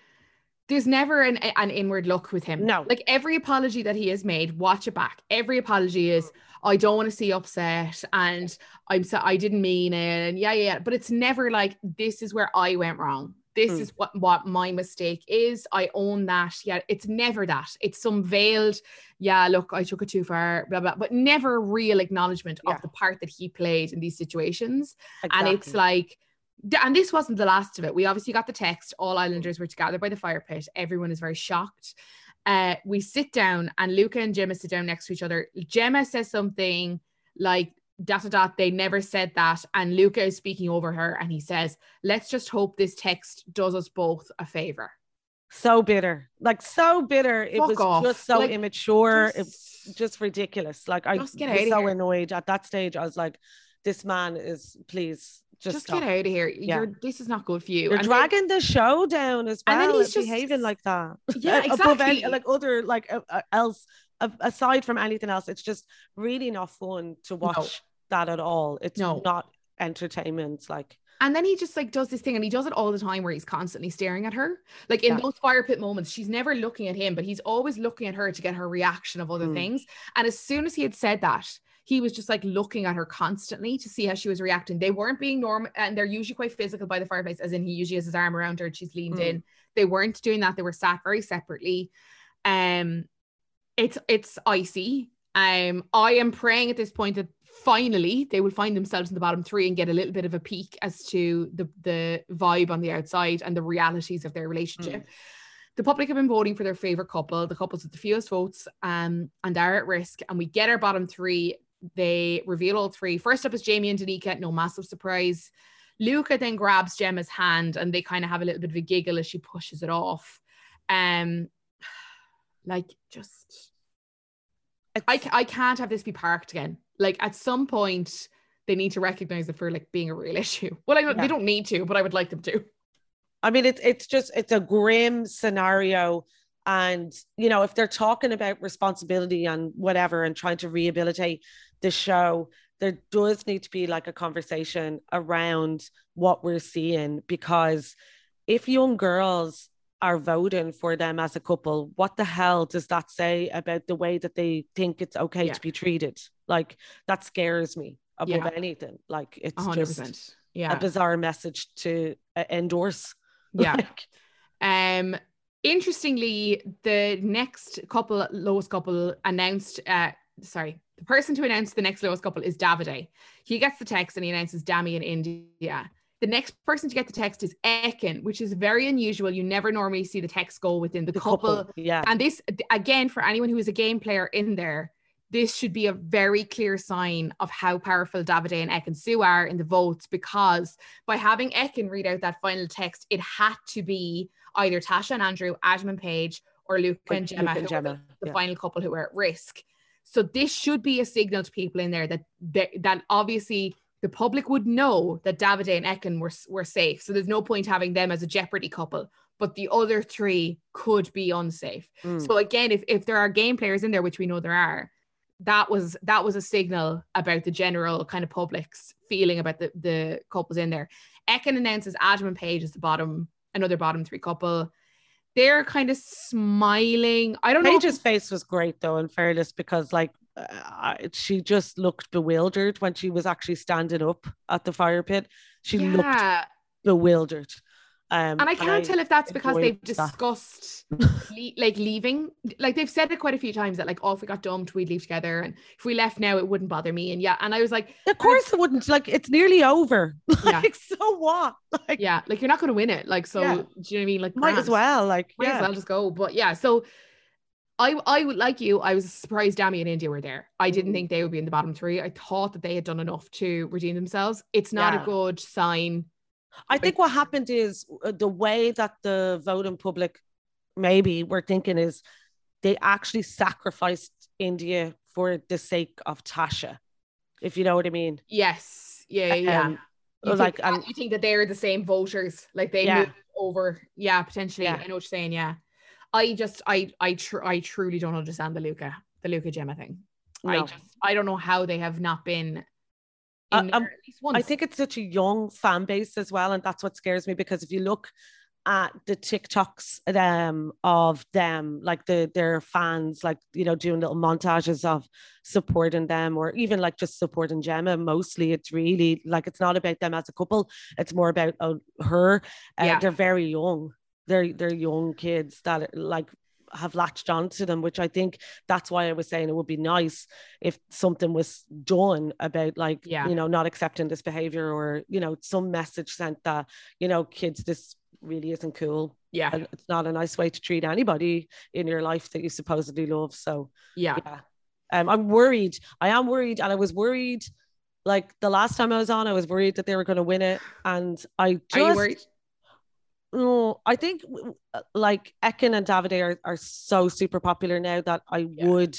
there's never an, an inward look with him. No. Like every apology that he has made watch it back. Every apology is mm. I don't want to see upset and I'm so I didn't mean it and yeah yeah. But it's never like this is where I went wrong this mm. is what what my mistake is. I own that. Yeah it's never that. It's some veiled yeah look i took it too far blah blah but never real acknowledgement yeah. of the part that he played in these situations. Exactly. and it's like and this wasn't the last of it. We obviously got the text. All islanders were together by the fire pit. Everyone is very shocked. Uh, we sit down and Luca and Gemma sit down next to each other. Gemma says something like, dot dot they never said that and Luca is speaking over her and he says let's just hope this text does us both a favor so bitter like so bitter Fuck it was off. just so like, immature just, it's just ridiculous like I was so here. annoyed at that stage I was like this man is please just, just get out of here. Yeah. You're, this is not good for you. You're and dragging then, the show down as well. And then he's just behaving like that. Yeah, exactly. Above any, like other like uh, uh, else aside from anything else, it's just really not fun to watch no. that at all. It's no. not entertainment. Like, and then he just like does this thing and he does it all the time where he's constantly staring at her. Like in yeah. those fire pit moments, she's never looking at him, but he's always looking at her to get her reaction of other mm. things. And as soon as he had said that, he was just like looking at her constantly to see how she was reacting. They weren't being normal, and they're usually quite physical by the fireplace, as in he usually has his arm around her and she's leaned mm. in. They weren't doing that. They were sat very separately. Um, it's it's icy. Um, I am praying at this point that finally they will find themselves in the bottom three and get a little bit of a peek as to the the vibe on the outside and the realities of their relationship. Mm. the public have been voting for their favorite couple, the couples with the fewest votes, um, and are at risk. And we get our bottom three. They reveal all three. First up is Jamie and Danica, no massive surprise. Luca then grabs Gemma's hand and they kind of have a little bit of a giggle as she pushes it off. Um, like just, I, I can't have this be parked again. Like at some point, they need to recognize it for like being a real issue. Well, I yeah. they don't need to, but I would like them to. I mean, it's it's just it's a grim scenario, and you know, if they're talking about responsibility and whatever, and trying to rehabilitate the show, there does need to be like a conversation around what we're seeing because if young girls are voting for them as a couple, what the hell does that say about the way that they think it's okay yeah. to be treated? Like that scares me above yeah. anything. Like it's 100%. just yeah. a bizarre message to uh, endorse. Yeah. like, um interestingly, the next couple lowest couple announced uh sorry, the person to announce the next lowest couple is Davide. He gets the text and he announces Dami in Indiyah. The next person to get the text is Ekin, which is very unusual. You never normally see the text go within the, the couple. couple. Yeah. And this, again, for anyone who is a game player in there, this should be a very clear sign of how powerful Davide and Ekin-Su are in the votes because by having Ekin read out that final text, it had to be either Tasha and Andrew, Adam and Paige, or Luke and Gemma, Luke and Gemma. the yeah. final couple who were at risk. So this should be a signal to people in there that that, that obviously the public would know that Davide and Ekin were, were safe. So there's no point having them as a jeopardy couple, but the other three could be unsafe. Mm. So again, if, if there are game players in there, which we know there are, that was that was a signal about the general kind of public's feeling about the, the couples in there. Ekin announces Adam and Paige as the bottom, another bottom three couple they're kind of smiling. I don't know. Paige's face was great though, in fairness, because like uh, she just looked bewildered when she was actually standing up at the fire pit. She yeah. looked bewildered. Um, and I can't and tell if that's because they've discussed le- like leaving. Like they've said it quite a few times that like, oh, if we got dumped, we'd leave together, and if we left now, it wouldn't bother me. And yeah, and I was like, of course it wouldn't. Like it's nearly over. Yeah. like so what? Like yeah, like you're not going to win it. Like so, yeah. do you know what I mean? Like might as well. Like might yeah. as well just go. But yeah, so. I, I would like you. I was surprised Dami and Indiyah were there. I didn't mm. think they would be in the bottom three. I thought that they had done enough to redeem themselves. It's not yeah. a good sign I think what happened is uh, the way that the voting public maybe were thinking is they actually sacrificed Indiyah for the sake of Tasha, if you know what I mean. Yes. Yeah. Yeah. Um, you like, think, and, you think that they're the same voters, like they yeah. moved over. Yeah, potentially. Yeah. I know what you're saying. Yeah. I just, I, I, tr- I truly don't understand the Luca, the Luca Gemma thing. No. I just, I don't know how they have not been uh, um, I think it's such a young fan base as well, and that's what scares me because if you look at the TikToks um, of them, like the their fans, like you know, doing little montages of supporting them, or even like just supporting Gemma. Mostly, it's really like it's not about them as a couple; it's more about uh, her. Uh, yeah. They're very young. They're they're young kids that like have latched onto them, which I think that's why I was saying it would be nice if something was done about like, yeah. you know, not accepting this behavior or, you know, some message sent that, you know, kids, this really isn't cool. Yeah. And it's not a nice way to treat anybody in your life that you supposedly love. So yeah. yeah. Um, I'm worried. I am worried. And I was worried like the last time I was on, I was worried that they were going to win it. And I just no, I think uh, like Ekin and Davide are, are so super popular now that I yeah. would,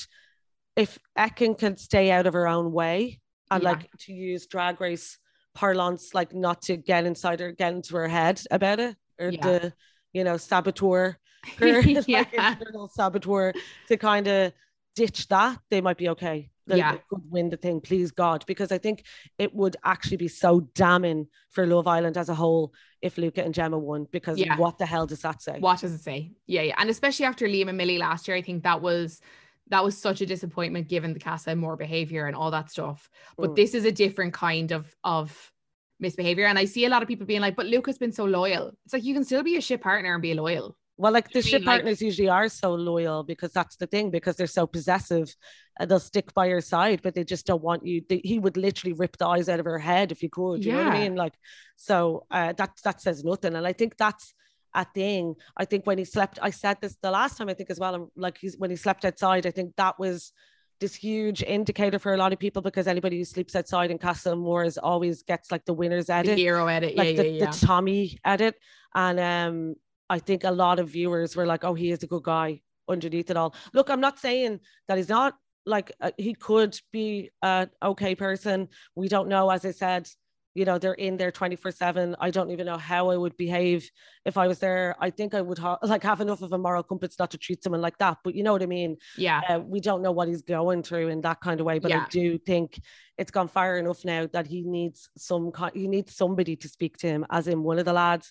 if Ekin can stay out of her own way and yeah. like to use drag race parlance, like not to get inside her, get into her head about it or yeah. the, you know, saboteur, her, yeah. like internal saboteur to kind of ditch that, they might be okay that yeah. could win the thing, please God, because I think it would actually be so damning for Love Island as a whole if Luca and Gemma won. Because yeah. what the hell does that say? What does it say? Yeah, yeah, and especially after Liam and Millie last year, I think that was that was such a disappointment given the Casa Amor behavior and all that stuff. But mm. this is a different kind of of misbehavior, and I see a lot of people being like, "But Luca's been so loyal." It's like you can still be a shit partner and be loyal. Well, like the ship partners like, usually are so loyal because that's the thing, because they're so possessive and they'll stick by your side, but they just don't want you. They, he would literally rip the eyes out of her head if you could. You yeah. know what I mean? Like, so uh, that that says nothing. And I think that's a thing. I think when he slept, I said this the last time I think as well. Like he's when he slept outside, I think that was this huge indicator for a lot of people because anybody who sleeps outside in Casa Amor's always gets like the winner's edit, the hero edit, like yeah, the, yeah, yeah. the Tommy edit. And um, I think a lot of viewers were like, "Oh, he is a good guy." Underneath it all, look, I'm not saying that he's not like uh, he could be a okay person. We don't know, as I said, you know, they're in there 24 seven. I don't even know how I would behave if I was there. I think I would ha- like have enough of a moral compass not to treat someone like that. But you know what I mean? yeah. Uh, we don't know what he's going through in that kind of way. But Yeah. I do think it's gone far enough now that he needs some kind, he needs somebody to speak to him, as in one of the lads.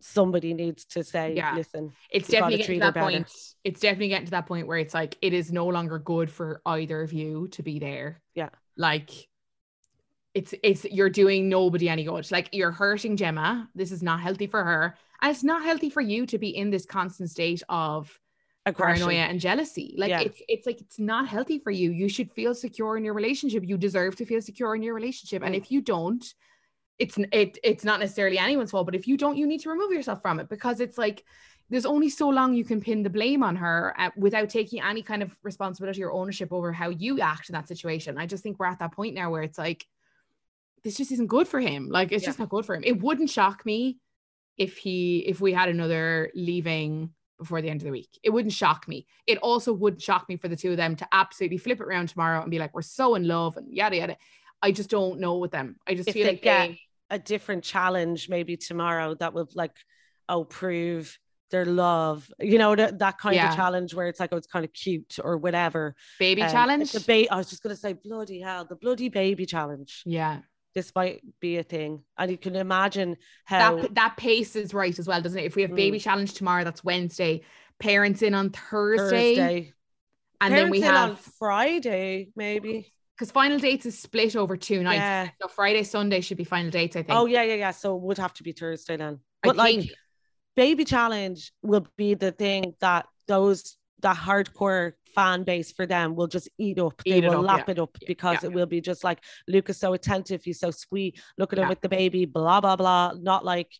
Somebody needs to say, Yeah. listen, it's definitely getting to that better. point. It's definitely getting to that point where it's like it is no longer good for either of you to be there. Yeah. Like it's it's you're doing nobody any good. Like you're hurting Gemma. This is not healthy for her. And it's not healthy for you to be in this constant state of aggression. paranoia and jealousy. Like Yeah. it's it's like it's not healthy for you. You should feel secure in your relationship. You deserve to feel secure in your relationship. And Mm. if you don't, it's it it's not necessarily anyone's fault. But if you don't, you need to remove yourself from it because it's like there's only so long you can pin the blame on her uh, without taking any kind of responsibility or ownership over how you act in that situation. I just think we're at that point now where it's like this just isn't good for him. Like it's Yeah. just not good for him. It wouldn't shock me if he if we had another leaving before the end of the week. It wouldn't shock me. It also wouldn't shock me for the two of them to absolutely flip it around tomorrow and be like, we're so in love and yada yada. I just don't know with them. I just If feel they like get- they, a different challenge maybe tomorrow that would like oh prove their love you know that, that kind Yeah. of challenge where it's like oh it's kind of cute or whatever baby Um, challenge. the ba- I was just gonna say bloody hell the bloody baby challenge yeah. this might be a thing and you can imagine how That that pace is right as well, doesn't it? If we have baby Mm. challenge tomorrow, that's Wednesday. Parents in on Thursday. Thursday And then we Parents in on have Friday maybe because final dates is split over two nights. yeah So Friday, Sunday should be final dates, I oh, think. oh yeah yeah yeah so it would have to be Thursday then I but like think baby challenge will be the thing that those that hardcore fan base for them will just eat up. Eat they will up, lap yeah. it up because yeah. it will be just like Luke is so attentive, he's so sweet. Look at him with the baby, blah blah blah. Not like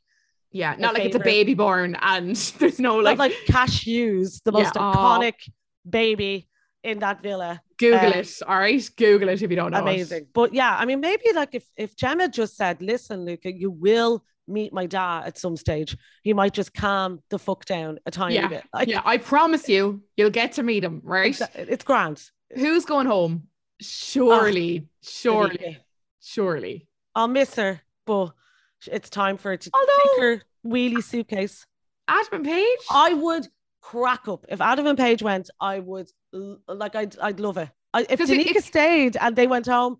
yeah, not like it's a baby born and there's no like, like, like Cash Hughes, the most aw. iconic baby in that villa. Google um, it. All right. Google it if you don't know. it. Amazing. But yeah, I mean, maybe like if if Gemma just said, "Listen, Luca, you will." Meet my dad at some stage. He might just calm the fuck down a tiny Yeah, bit. Like, Yeah, I promise you, you'll get to meet him, right? it's, it's grand. Who's going home? Surely, surely, Danica. surely. I'll miss her, but it's time for her to Although- take her wheelie suitcase. Adam and Paige? I would crack up if Adam and Paige went. I would like. I'd I'd love it. I, if it- Danica it's- stayed and they went home,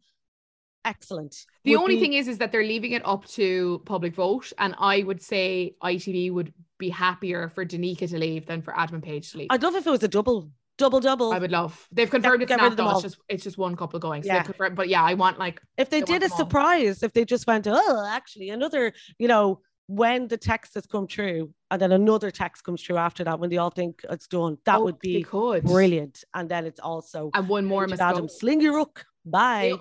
excellent. The Would only be- thing is, is that they're leaving it up to public vote, and I would say ITV would be happier for Danica to leave than for Adam and Paige to leave. I'd love if it was a double, double, double. I would love. They've confirmed it's get not though. It's just it's just one couple going. So Yeah. confirmed, but yeah, I want like if they want did a all. surprise, if they just went, oh, actually, another, you know, when the text has come true, and then another text comes through after that, when they all think it's done, that oh, would be brilliant. And then it's also And one more Paige must and go. Adam, sling your rook. Bye.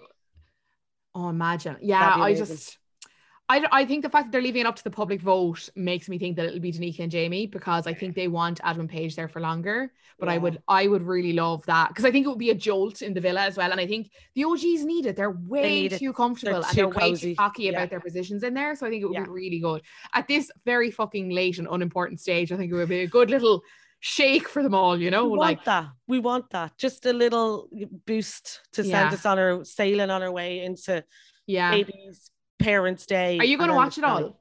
Oh, imagine. Yeah, I just, I, I think the fact that they're leaving it up to the public vote makes me think that it'll be Danica and Jamie because I think they want Adam Paige there for longer. But I would, I would really love that because I think it would be a jolt in the villa as well. And I think the OGs need it. They're way need it. too comfortable and too they're way too cocky Yeah. about their positions in there. So I think it would Yeah. be really good at this very fucking late and unimportant stage. I think it would be a good little shake for them all. You know, we like want that. We want that. Just a little boost to send Yeah. us on our sailing on our way into yeah. baby's parents' day. Are you going to watch it all?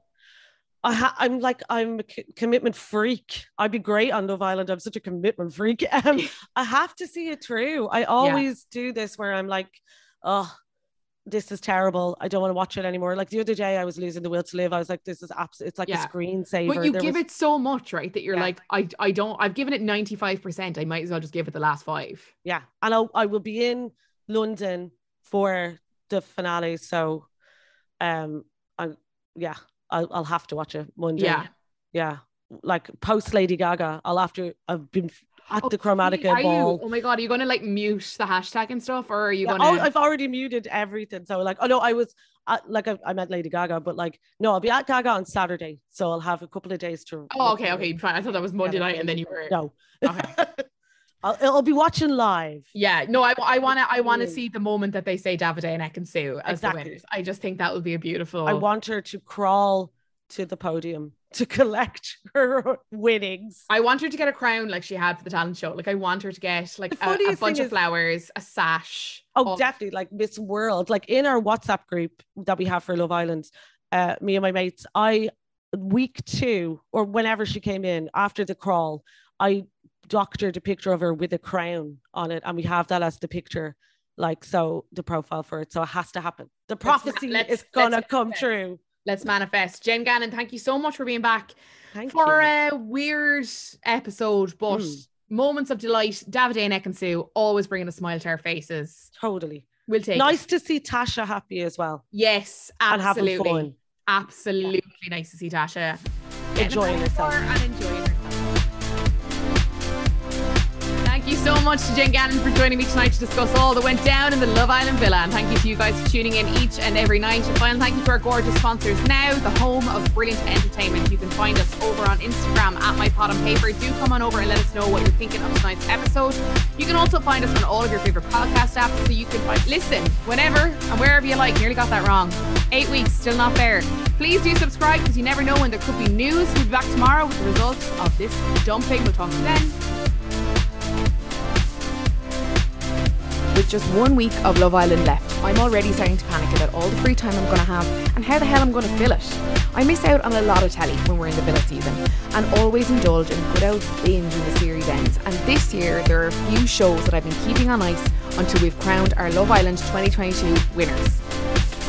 I ha- I'm like I'm a c- commitment freak. I'd be great on Love Island. I'm such a commitment freak. Um, I have to see it through. I always do this where I'm like, oh, this is terrible. I don't want to watch it anymore. Like the other day, I was losing the will to live. I was like, this is absolute. It's like Yeah. a screensaver. But you There give was- it so much, right? That you're Yeah. like, I, I don't. I've given it ninety five percent. I might as well just give it the last five. yeah, and I'll, I will be in London for the finale. So, um, I yeah, I'll, I'll have to watch it Monday. Yeah. yeah, like post Lady Gaga. I'll have to. I've been at the Chromatica are ball. You, oh my god, are you gonna like mute the hashtag and stuff, or are you yeah, gonna? Oh, I've already muted everything. So like, oh no, I was at, like I, I met Lady Gaga, but like no, I'll be at Gaga on Saturday, so I'll have a couple of days to. Oh, okay, okay, fine. I thought that was Monday night, and then you were no. Okay. I'll, I'll be watching live. Yeah, no, I, I want to I want to see the moment that they say Davide and Ekin-Su as Exactly. the winners. I just think that would be a beautiful. I want her to crawl to the podium to collect her winnings. I want her to get a crown like she had for the talent show. Like I want her to get like a, a bunch of is- flowers, a sash. Oh, all- definitely, like Miss World, like in our WhatsApp group that we have for Love Island, uh, me and my mates, I week two or whenever she came in after the crawl, I doctored a picture of her with a crown on it, and we have that as the picture, like so the profile for it. So it has to happen. The Let's prophecy let's- is gonna come true. Let's manifest. Jen Gannon, thank you so much for being back Thank for you. a weird episode, but Mm. moments of delight. Davide and Ekin-Su always bringing a smile to our faces. Totally We'll take nice it. to see Tasha happy as well Yes, absolutely. fun, Absolutely nice to see Tasha enjoying herself. and enjoying so much to Jen Gannon for joining me tonight to discuss all that went down in the Love Island Villa. And thank you to you guys for tuning in each and every night. And final thank you to our gorgeous sponsors now, the home of brilliant entertainment. You can find us over on Instagram at My Pot on Paper. Do come on over and let us know what you're thinking of tonight's episode. You can also find us on all of your favorite podcast apps so you can find listen whenever and wherever you like. Nearly got that wrong. Eight weeks, still not fair. Please do subscribe because you never know when there could be news. We'll be back tomorrow with the results of this dumping. We'll talk to you then. With just one week of Love Island left, I'm already starting to panic about all the free time I'm going to have and how the hell I'm going to fill it. I miss out on a lot of telly when we're in the villa season and always indulge in good old binge when the series ends. And this year, there are a few shows that I've been keeping on ice until we've crowned our Love Island 2022 winners.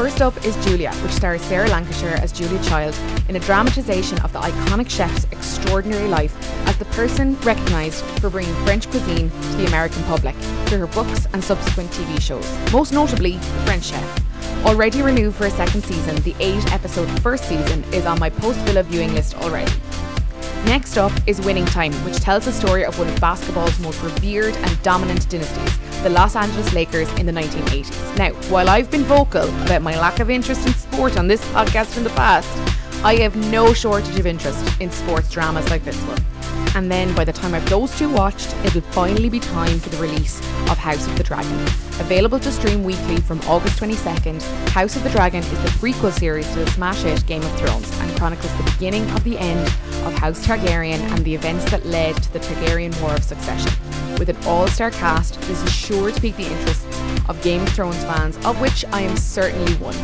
First up is Julia, which stars Sarah Lancashire as Julia Child in a dramatisation of the iconic chef's extraordinary life as the person recognised for bringing French cuisine to the American public through her books and subsequent TV shows, most notably French Chef. Already renewed for a second season, the eight episode first season is on my post villa viewing list already. Next up is Winning Time, which tells the story of one of basketball's most revered and dominant dynasties, the Los Angeles Lakers in the 1980s. Now, while I've been vocal about my lack of interest in sport on this podcast in the past, I have no shortage of interest in sports dramas like this one. And then by the time I've those two watched, it'll finally be time for the release of House of the Dragon. Available to stream weekly from August 22nd, House of the Dragon is the prequel series to the smash hit Game of Thrones and chronicles the beginning of the end of House Targaryen and the events that led to the Targaryen War of Succession. With an all star cast, this is sure to pique the interests of Game of Thrones fans, of which I am certainly one.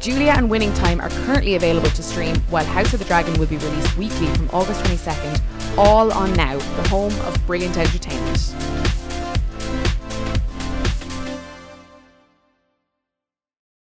Julia and Winning Time are currently available to stream, while House of the Dragon will be released weekly from August 22nd, all on Now, the home of brilliant entertainment.